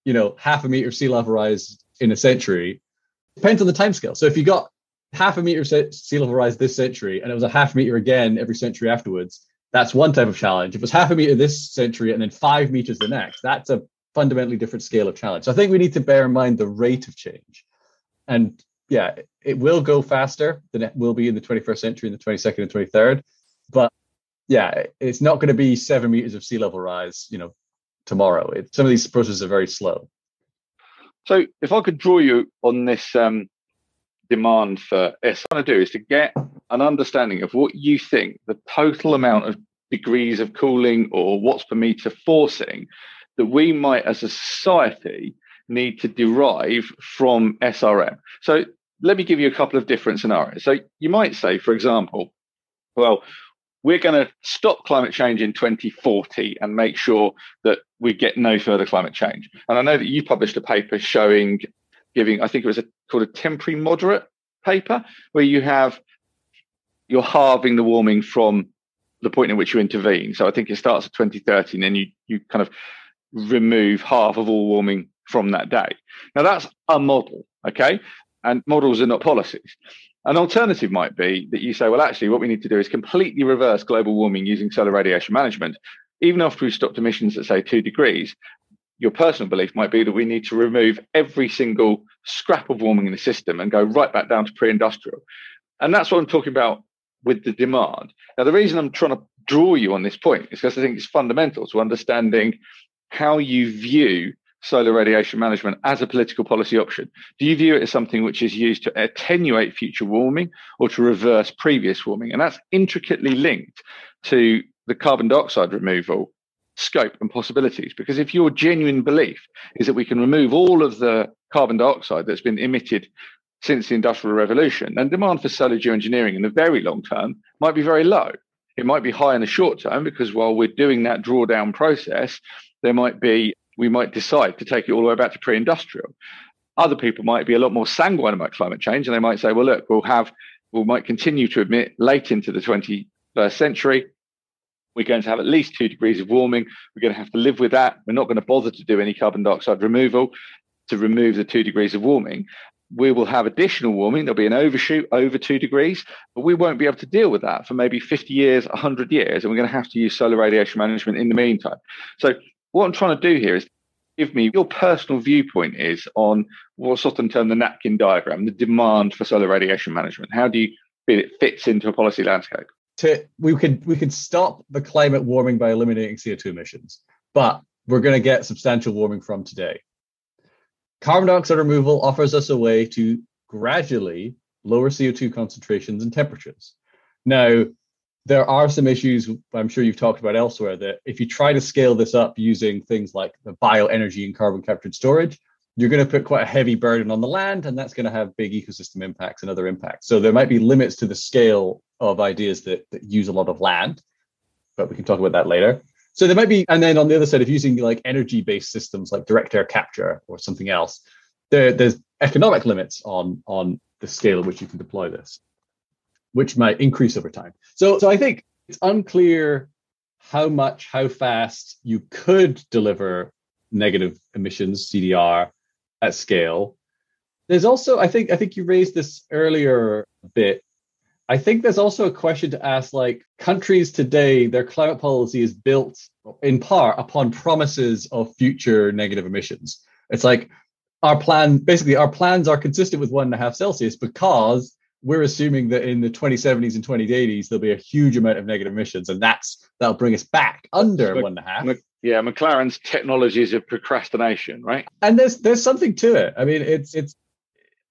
you know, half a meter of sea level rise in a century depends on the time scale. So if you got half a meter sea level rise this century and it was a half meter again every century afterwards, that's one type of challenge. If it's half a meter this century and then five meters the next, that's a fundamentally different scale of challenge. So I think we need to bear in mind the rate of change. And yeah, it will go faster than it will be in the 21st century, in the 22nd and 23rd. But yeah, it's not going to be seven meters of sea level rise, you know, tomorrow. It, some of these processes are very slow. So, if I could draw you on this um, demand for S, what I do is to get an understanding of what you think the total amount of degrees of cooling or watts per meter forcing that we might, as a society, need to derive from SRM. So let me give you a couple of different scenarios. So you might say, for example, well, we're going to stop climate change in 2040 and make sure that we get no further climate change. And I know that you published a paper showing, giving, I think it was a, called a temporary moderate paper, where you have, you're halving the warming from the point in which you intervene. So I think it starts at 2030 and then you, you kind of remove half of all warming from that day. Now that's a model, okay? And models are not policies. An alternative might be that you say, well, actually, what we need to do is completely reverse global warming using solar radiation management. Even after we've stopped emissions at, say, two degrees, your personal belief might be that we need to remove every single scrap of warming in the system and go right back down to pre industrial. And that's what I'm talking about with the demand. Now, the reason I'm trying to draw you on this point is because I think it's fundamental to understanding how you view solar radiation management as a political policy option? Do you view it as something which is used to attenuate future warming or to reverse previous warming? And that's intricately linked to the carbon dioxide removal scope and possibilities. Because if your genuine belief is that we can remove all of the carbon dioxide that's been emitted since the Industrial Revolution, then demand for solar geoengineering in the very long term might be very low. It might be high in the short term because while we're doing that drawdown process, there might be we might decide to take it all the way back to pre-industrial. Other people might be a lot more sanguine about climate change, and they might say, "Well, look, we'll have, we might continue to admit late into the 21st century. We're going to have at least two degrees of warming. We're going to have to live with that. We're not going to bother to do any carbon dioxide removal to remove the two degrees of warming." we will have additional warming. There'll be an overshoot over two degrees, but we won't be able to deal with that for maybe 50 years, 100 years. And we're going to have to use solar radiation management in the meantime. So what I'm trying to do here is give me your personal viewpoint is on what's often termed the napkin diagram, the demand for solar radiation management. How do you feel it fits into a policy landscape? To, we could we could stop the climate warming by eliminating CO2 emissions, but we're going to get substantial warming from today. Carbon dioxide removal offers us a way to gradually lower CO2 concentrations and temperatures. Now, there are some issues I'm sure you've talked about elsewhere that if you try to scale this up using things like the bioenergy and carbon capture and storage, you're going to put quite a heavy burden on the land, and that's going to have big ecosystem impacts and other impacts. So there might be limits to the scale of ideas that, that use a lot of land, but we can talk about that later. So there might be, and then on the other side, if using like energy-based systems like direct air capture or something else, there, there's economic limits on on the scale at which you can deploy this which might increase over time. So, so I think it's unclear how much, how fast you could deliver negative emissions CDR at scale. There's also, I think, I think you raised this earlier a bit. I think there's also a question to ask like countries today, their climate policy is built in part upon promises of future negative emissions. It's like our plan, basically, our plans are consistent with one and a half Celsius because we're assuming that in the 2070s and 2080s there'll be a huge amount of negative emissions, and that's that'll bring us back under one and a half. Yeah, McLaren's technologies of procrastination, right? And there's there's something to it. I mean, it's it's.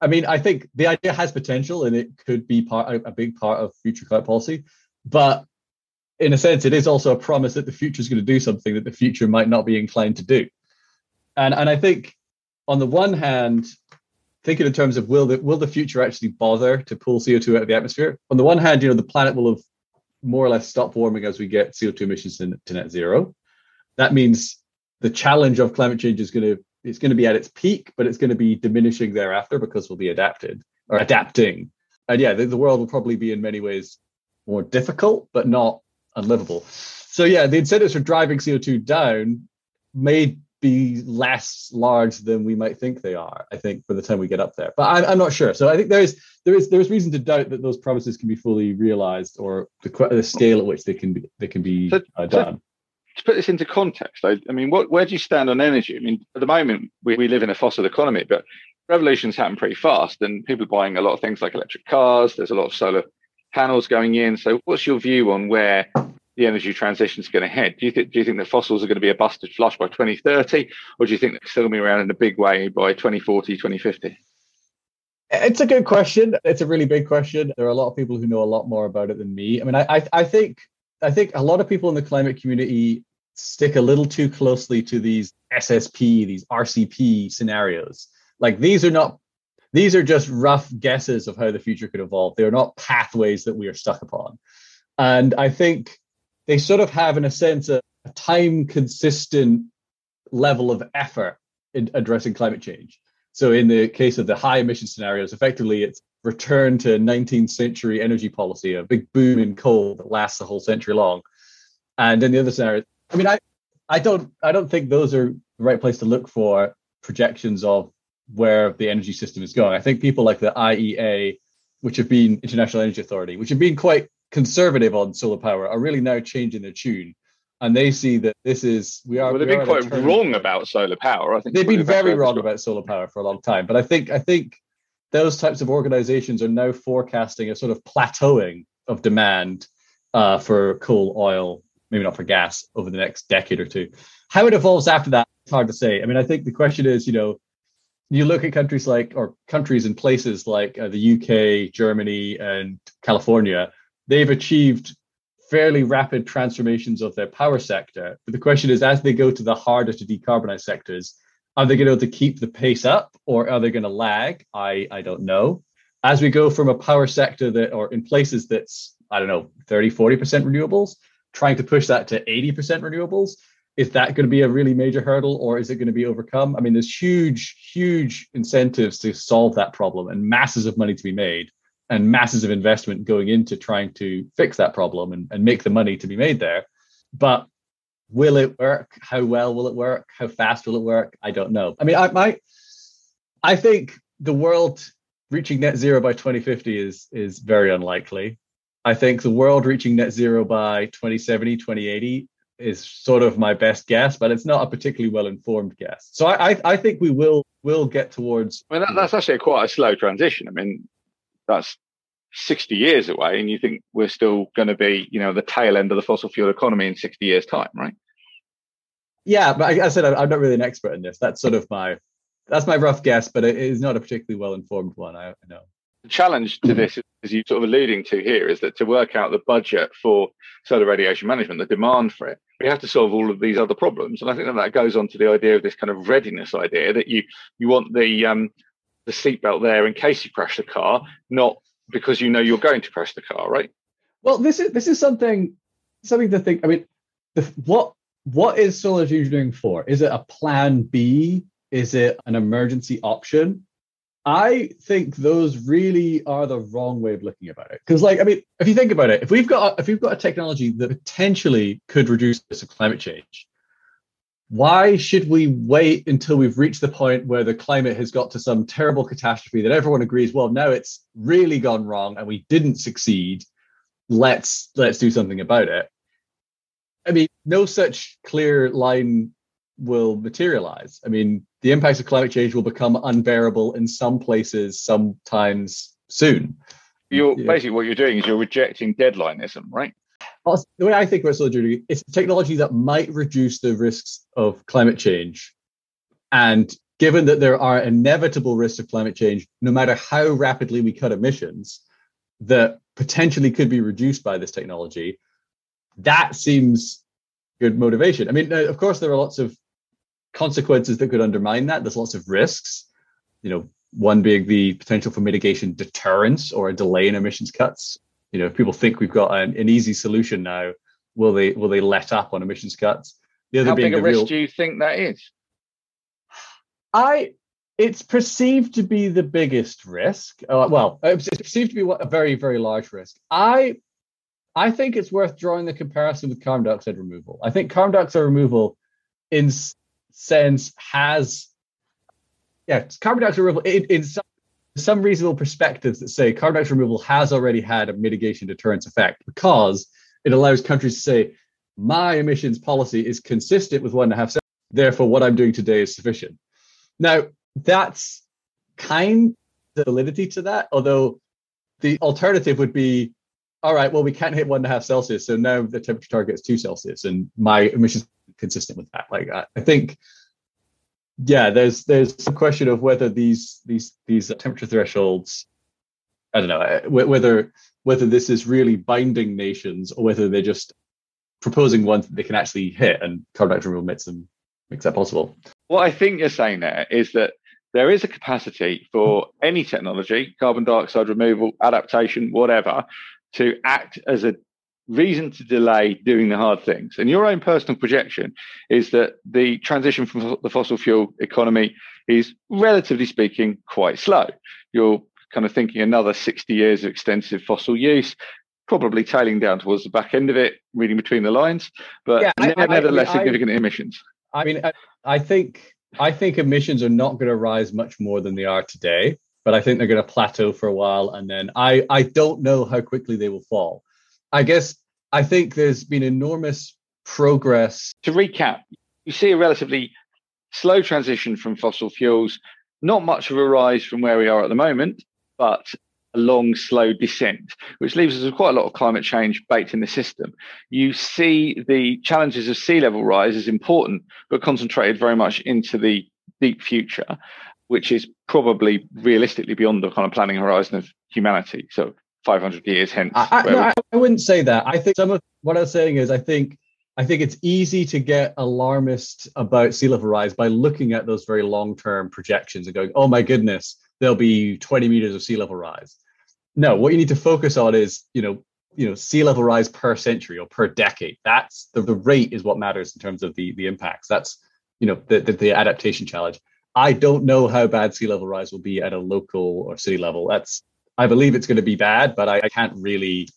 I mean, I think the idea has potential, and it could be part a big part of future climate policy, but in a sense, it is also a promise that the future is going to do something that the future might not be inclined to do. And and I think on the one hand, thinking in terms of will the will the future actually bother to pull CO2 out of the atmosphere? On the one hand, you know, the planet will have more or less stopped warming as we get CO2 emissions to, to net zero. That means the challenge of climate change is going to it's going to be at its peak, but it's going to be diminishing thereafter because we'll be adapted or adapting. And yeah, the, the world will probably be in many ways more difficult, but not unlivable. So yeah, the incentives for driving CO2 down may be less large than we might think they are. I think by the time we get up there, but I'm, I'm not sure. So I think there is there is there is reason to doubt that those promises can be fully realized or the, the scale at which they can be they can be so, uh, done. So to put this into context, I, I mean, what, where do you stand on energy? I mean, at the moment we, we live in a fossil economy, but revolutions happen pretty fast, and people are buying a lot of things like electric cars. There's a lot of solar panels going in. So, what's your view on where the energy transition is going to head? Do you think do you think that fossils are going to be a busted flush by 2030, or do you think they're still going to be around in a big way by 2040, 2050? It's a good question. It's a really big question. There are a lot of people who know a lot more about it than me. I mean, I, I, I think I think a lot of people in the climate community stick a little too closely to these SSP, these RCP scenarios. Like these are not these are just rough guesses of how the future could evolve. They are not pathways that we are stuck upon. And I think they sort of have, in a sense, a, a time consistent level of effort in addressing climate change. So, in the case of the high emission scenarios, effectively it's return to 19th century energy policy, a big boom in coal that lasts a whole century long. And in the other scenario, I mean, I, I don't, I don't think those are the right place to look for projections of where the energy system is going. I think people like the IEA, which have been International Energy Authority, which have been quite conservative on solar power, are really now changing their tune. And they see that this is we are. Well, they've we been quite wrong about solar power. I think they've been probably the best very wrong it. about solar power for a long time. But I think I think those types of organizations are now forecasting a sort of plateauing of demand uh, for coal, oil, maybe not for gas over the next decade or two. How it evolves after that, it's hard to say. I mean, I think the question is, you know, you look at countries like or countries and places like uh, the UK, Germany, and California. They've achieved fairly rapid transformations of their power sector. But the question is, as they go to the harder to decarbonize sectors, are they going to to keep the pace up or are they going to lag? I, I don't know. As we go from a power sector that, or in places that's, I don't know, 30, 40% renewables, trying to push that to 80% renewables, is that going to be a really major hurdle or is it going to be overcome? I mean, there's huge, huge incentives to solve that problem and masses of money to be made and masses of investment going into trying to fix that problem and, and make the money to be made there. But will it work? How well will it work? How fast will it work? I don't know. I mean, I my I think the world reaching net zero by 2050 is is very unlikely. I think the world reaching net zero by 2070, 2080 is sort of my best guess, but it's not a particularly well informed guess. So I, I I think we will will get towards. I mean, that, that's actually quite a slow transition. I mean, that's 60 years away, and you think we're still going to be, you know, the tail end of the fossil fuel economy in 60 years' time, right? Yeah, but I, I said I'm not really an expert in this. That's sort of my that's my rough guess, but it is not a particularly well informed one. I, I know. The challenge to this, as you're sort of alluding to here, is that to work out the budget for solar radiation management, the demand for it, we have to solve all of these other problems. And I think that that goes on to the idea of this kind of readiness idea that you you want the um, the seatbelt there in case you crash the car, not because you know you're going to crash the car, right? Well, this is this is something something to think. I mean, the, what what is solar engineering for? Is it a plan B? Is it an emergency option? I think those really are the wrong way of looking about it. Because, like, I mean, if you think about it, if we've got if we've got a technology that potentially could reduce the climate change, why should we wait until we've reached the point where the climate has got to some terrible catastrophe that everyone agrees, well, now it's really gone wrong and we didn't succeed. Let's let's do something about it. I mean, no such clear line will materialize. I mean, the impacts of climate change will become unbearable in some places sometimes soon. You're Yeah. basically what you're doing is you're rejecting deadlineism, right? The way I think about solar energy, it's technology that might reduce the risks of climate change. And given that there are inevitable risks of climate change, no matter how rapidly we cut emissions, that potentially could be reduced by this technology, that seems good motivation. I mean, of course, there are lots of consequences that could undermine that. There's lots of risks. You know, one being the potential for mitigation deterrence or a delay in emissions cuts. You know, if people think we've got an, an easy solution now, will they will they let up on emissions cuts? The other How being big a risk real. do you think that is? I it's perceived to be the biggest risk. Uh, well, it's perceived to be a very very large risk. I I think it's worth drawing the comparison with carbon dioxide removal. I think carbon dioxide removal, in sense, has yeah, carbon dioxide removal in, in some some reasonable perspectives that say carbon dioxide removal has already had a mitigation deterrence effect because it allows countries to say my emissions policy is consistent with one and a half. Therefore, what I'm doing today is sufficient. Now, that's kind of validity to that, although the alternative would be all right, well, we can't hit one and a half Celsius. So now the temperature target is two Celsius, and my emissions consistent with that. Like, I, I think, yeah, there's there's some question of whether these these these temperature thresholds, I don't know, uh, whether whether this is really binding nations or whether they're just proposing ones that they can actually hit, and carbon dioxide removal makes them makes that possible. What I think you're saying there is that there is a capacity for any technology, carbon dioxide removal, adaptation, whatever, to act as a reason to delay doing the hard things. And your own personal projection is that the transition from the fossil fuel economy is, relatively speaking, quite slow. You're kind of thinking another 60 years of extensive fossil use, probably tailing down towards the back end of it, reading between the lines, but Yeah, I- I- I- nevertheless I- significant emissions. I mean, I, I think I think emissions are not going to rise much more than they are today, but I think they're going to plateau for a while, and then I I don't know how quickly they will fall. I guess I think there's been enormous progress. To recap, you see a relatively slow transition from fossil fuels, not much of a rise from where we are at the moment, but a long, slow descent, which leaves us with quite a lot of climate change baked in the system. You see the challenges of sea level rise as important, but concentrated very much into the deep future, which is probably realistically beyond the kind of planning horizon of humanity. So 500 years hence. I, I, no, I wouldn't say that. I think some of what I was saying is I think I think it's easy to get alarmist about sea level rise by looking at those very long term projections and going, oh my goodness, there'll be 20 meters of sea level rise. No, what you need to focus on is, you know, you know, sea level rise per century or per decade. That's the, the rate is what matters in terms of the, the impacts. That's, you know, the, the, the adaptation challenge. I don't know how bad sea level rise will be at a local or city level. That's I believe it's going to be bad, but I, can't really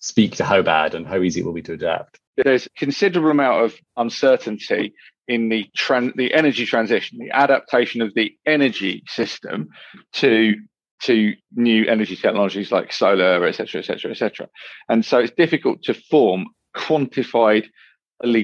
speak to how bad and how easy it will be to adapt there's considerable amount of uncertainty in the tran- the energy transition, the adaptation of the energy system to to new energy technologies like solar, et cetera, et cetera, et cetera. And so it's difficult to form quantified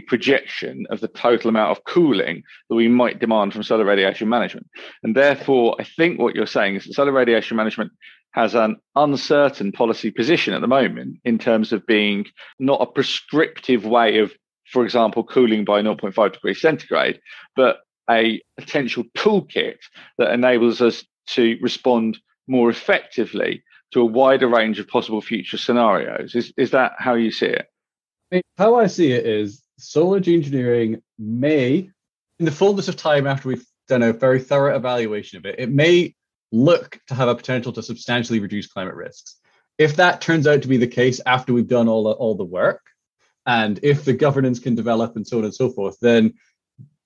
projection of the total amount of cooling that we might demand from solar radiation management. And therefore, I think what you're saying is that solar radiation management has an uncertain policy position at the moment in terms of being not a prescriptive way of, for example, cooling by 0.5 degrees centigrade, but a potential toolkit that enables us to respond more effectively to a wider range of possible future scenarios. Is, is that how you see it? How I see it is solar geoengineering may, in the fullness of time after we've done a very thorough evaluation of it, it may look to have a potential to substantially reduce climate risks. If that turns out to be the case after we've done all the, all the work, and if the governance can develop and so on and so forth, then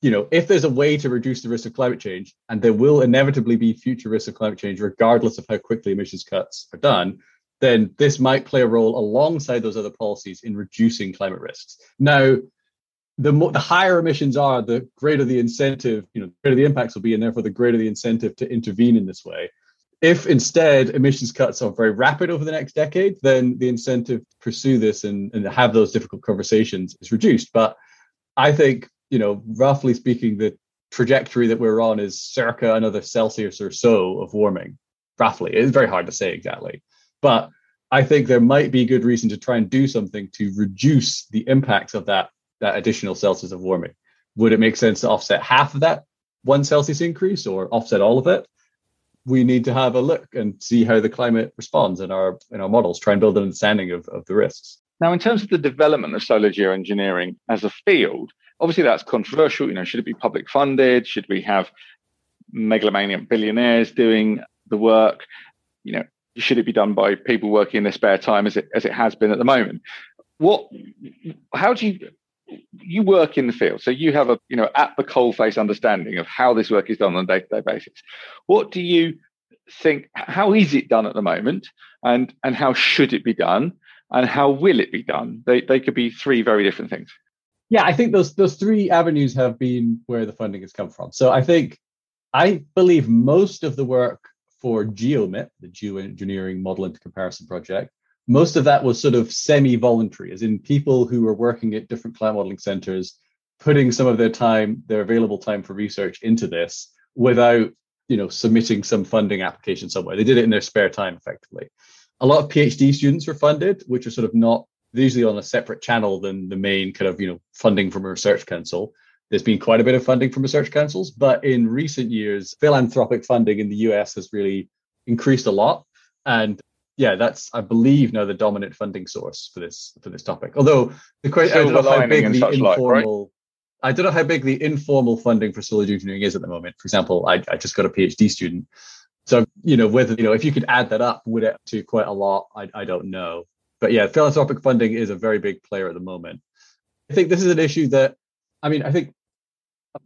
you know if there's a way to reduce the risk of climate change, and there will inevitably be future risks of climate change, regardless of how quickly emissions cuts are done, then this might play a role alongside those other policies in reducing climate risks. Now, the more the higher emissions are, the greater the incentive, you know, the greater the impacts will be, and therefore the greater the incentive to intervene in this way. If instead emissions cuts are very rapid over the next decade, then the incentive to pursue this and, and have those difficult conversations is reduced. But I think, you know, roughly speaking, the trajectory that we're on is circa another Celsius or so of warming. Roughly, it's very hard to say exactly, but I think there might be good reason to try and do something to reduce the impacts of that that additional Celsius of warming. Would it make sense to offset half of that one Celsius increase or offset all of it? We need to have a look and see how the climate responds in our in our models, try and build an understanding of, of the risks. Now, in terms of the development of solar geoengineering as a field, obviously that's controversial. You know, should it be public funded? Should we have megalomaniac billionaires doing the work? You know, should it be done by people working in their spare time as it as it has been at the moment? What how do you you work in the field, so you have a you know at the coalface understanding of how this work is done on a day-to-day basis. What do you think? How is it done at the moment, and and how should it be done, and how will it be done? They they could be three very different things. Yeah, I think those those three avenues have been where the funding has come from. So I think I believe most of the work for GeoMIP, the Geoengineering Model Intercomparison project, most of that was sort of semi-voluntary, as in people who were working at different climate modeling centers, putting some of their time, their available time for research into this without, you know, submitting some funding application somewhere. They did it in their spare time, effectively. A lot of PhD students were funded, which are sort of not usually on a separate channel than the main kind of, you know, funding from a research council. There's been quite a bit of funding from research councils, but in recent years, philanthropic funding in the US has really increased a lot. And yeah, that's I believe now the dominant funding source for this for this topic. Although the question, I don't know how big the informal, like, right? I don't know how big the informal funding for solar engineering is at the moment. For example, I, I just got a PhD student, so you know whether you know if you could add that up, would it to quite a lot? I I don't know, but yeah, philanthropic funding is a very big player at the moment. I think this is an issue that, I mean, I think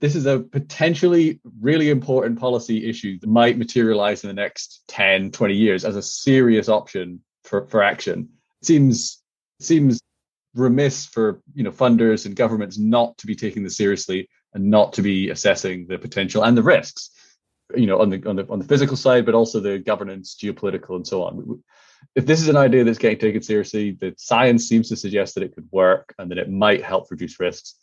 this is a potentially really important policy issue that might materialize in the next 10, 20 years as a serious option for, for action. It seems seems remiss for you know funders and governments not to be taking this seriously and not to be assessing the potential and the risks, you know, on the on the on the physical side, but also the governance, geopolitical, and so on. If this is an idea that's getting taken seriously, the science seems to suggest that it could work and that it might help reduce risks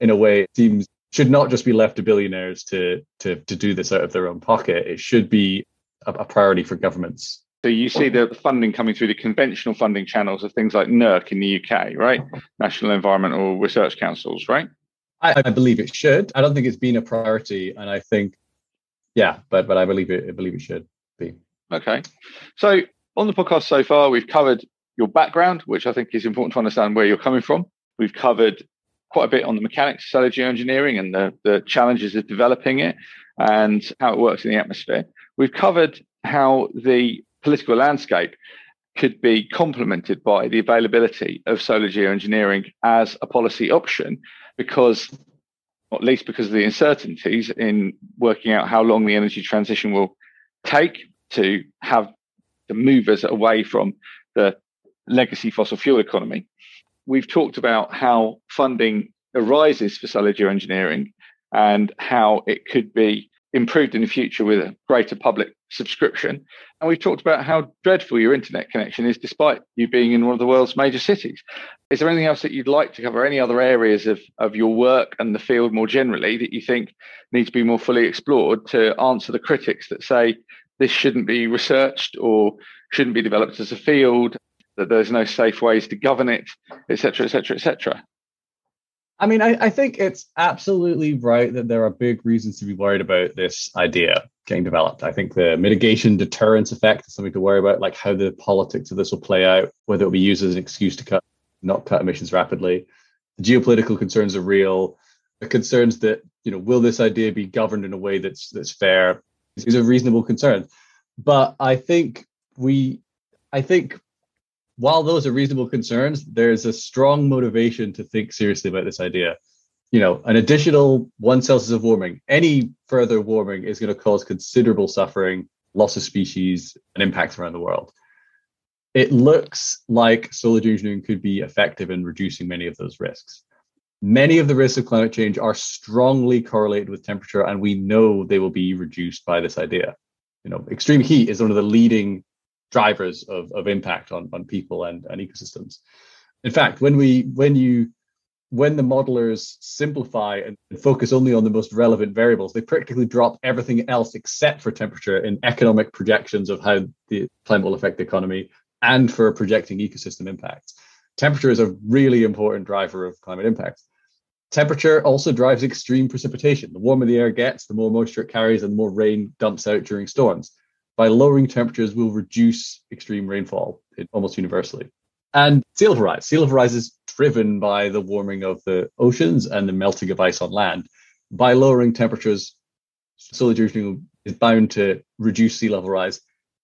in a way it seems should not just be left to billionaires to to to do this out of their own pocket. It should be a, a priority for governments so you see the funding coming through the conventional funding channels of things like NERC in the UK, right? National Environmental Research Councils, right? I, I, believe it should. I don't think it's been a priority, and I think, yeah, but but I believe it. I believe it should be. Okay, so on the podcast so far, we've covered your background, which I think is important to understand where you're coming from. We've covered quite a bit on the mechanics of solar geoengineering and the, the challenges of developing it and how it works in the atmosphere. We've covered how the political landscape could be complemented by the availability of solar geoengineering as a policy option because not least because of the uncertainties in working out how long the energy transition will take to have to move us away from the legacy fossil fuel economy. We've talked about how funding arises for solar geoengineering and how it could be improved in the future with a greater public subscription. And we've talked about how dreadful your internet connection is, despite you being in one of the world's major cities. Is there anything else that you'd like to cover? Any other areas of, of your work and the field more generally that you think need to be more fully explored to answer the critics that say this shouldn't be researched or shouldn't be developed as a field, that there's no safe ways to govern it, etc., etc., etc.? I mean, I, I, think it's absolutely right that there are big reasons to be worried about this idea getting developed. I think the mitigation deterrence effect is something to worry about, like how the politics of this will play out, whether it will be used as an excuse to cut, not cut emissions rapidly. The geopolitical concerns are real. The concerns that, you know, will this idea be governed in a way that's that's fair? These are reasonable concerns. But I think we I think while those are reasonable concerns, there's a strong motivation to think seriously about this idea. You know, an additional one Celsius of warming, any further warming is going to cause considerable suffering, loss of species, and impacts around the world. It looks like solar geoengineering could be effective in reducing many of those risks. Many of the risks of climate change are strongly correlated with temperature, and we know they will be reduced by this idea. You know, extreme heat is one of the leading drivers of, of impact on, on people and, and ecosystems. In fact, when we when you when the modelers simplify and focus only on the most relevant variables, they practically drop everything else except for temperature in economic projections of how the climate will affect the economy and for projecting ecosystem impacts. Temperature is a really important driver of climate impacts. Temperature also drives extreme precipitation. The warmer the air gets, the more moisture it carries and the more rain dumps out during storms by lowering temperatures will reduce extreme rainfall almost universally. And sea level rise. Sea level rise is driven by the warming of the oceans and the melting of ice on land. By lowering temperatures, solar geoengineering is bound to reduce sea level rise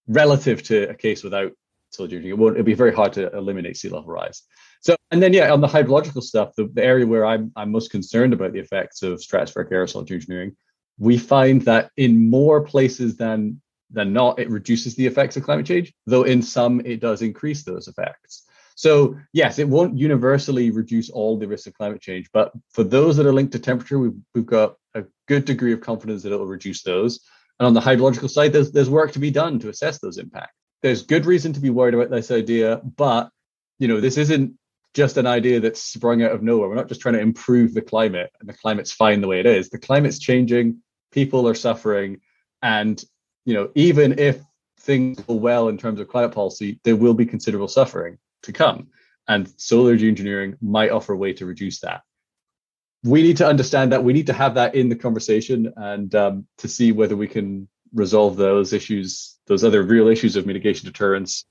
relative to a case without solar geoengineering. It won't, it'll be very hard to eliminate sea level rise. So, and then yeah, on the hydrological stuff, the, the area where I'm I'm most concerned about the effects of stratospheric aerosol geoengineering, we find that in more places than than not, it reduces the effects of climate change, though in some it does increase those effects. So, yes, it won't universally reduce all the risks of climate change, but for those that are linked to temperature, we've, we've got a good degree of confidence that it'll reduce those. And on the hydrological side, there's, there's work to be done to assess those impacts. There's good reason to be worried about this idea, but you know, this isn't just an idea that's sprung out of nowhere. We're not just trying to improve the climate and the climate's fine the way it is. The climate's changing, people are suffering, and you know, even if things go well in terms of climate policy, there will be considerable suffering to come. And solar engineering might offer a way to reduce that. We need to understand that. We need to have that in the conversation and um, to see whether we can resolve those issues, those other real issues of mitigation deterrence,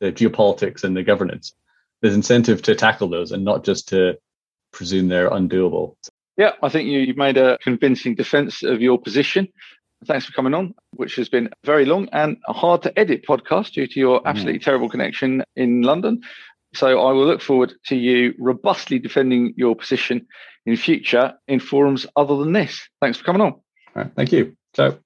the geopolitics, and the governance. There's incentive to tackle those and not just to presume they're undoable. Yeah, I think you, have made a convincing defense of your position. Thanks for coming on, which has been very long and a hard to edit podcast due to your mm. absolutely terrible connection in London. So I will look forward to you robustly defending your position in future in forums other than this. Thanks for coming on. Right, thank you. Ciao.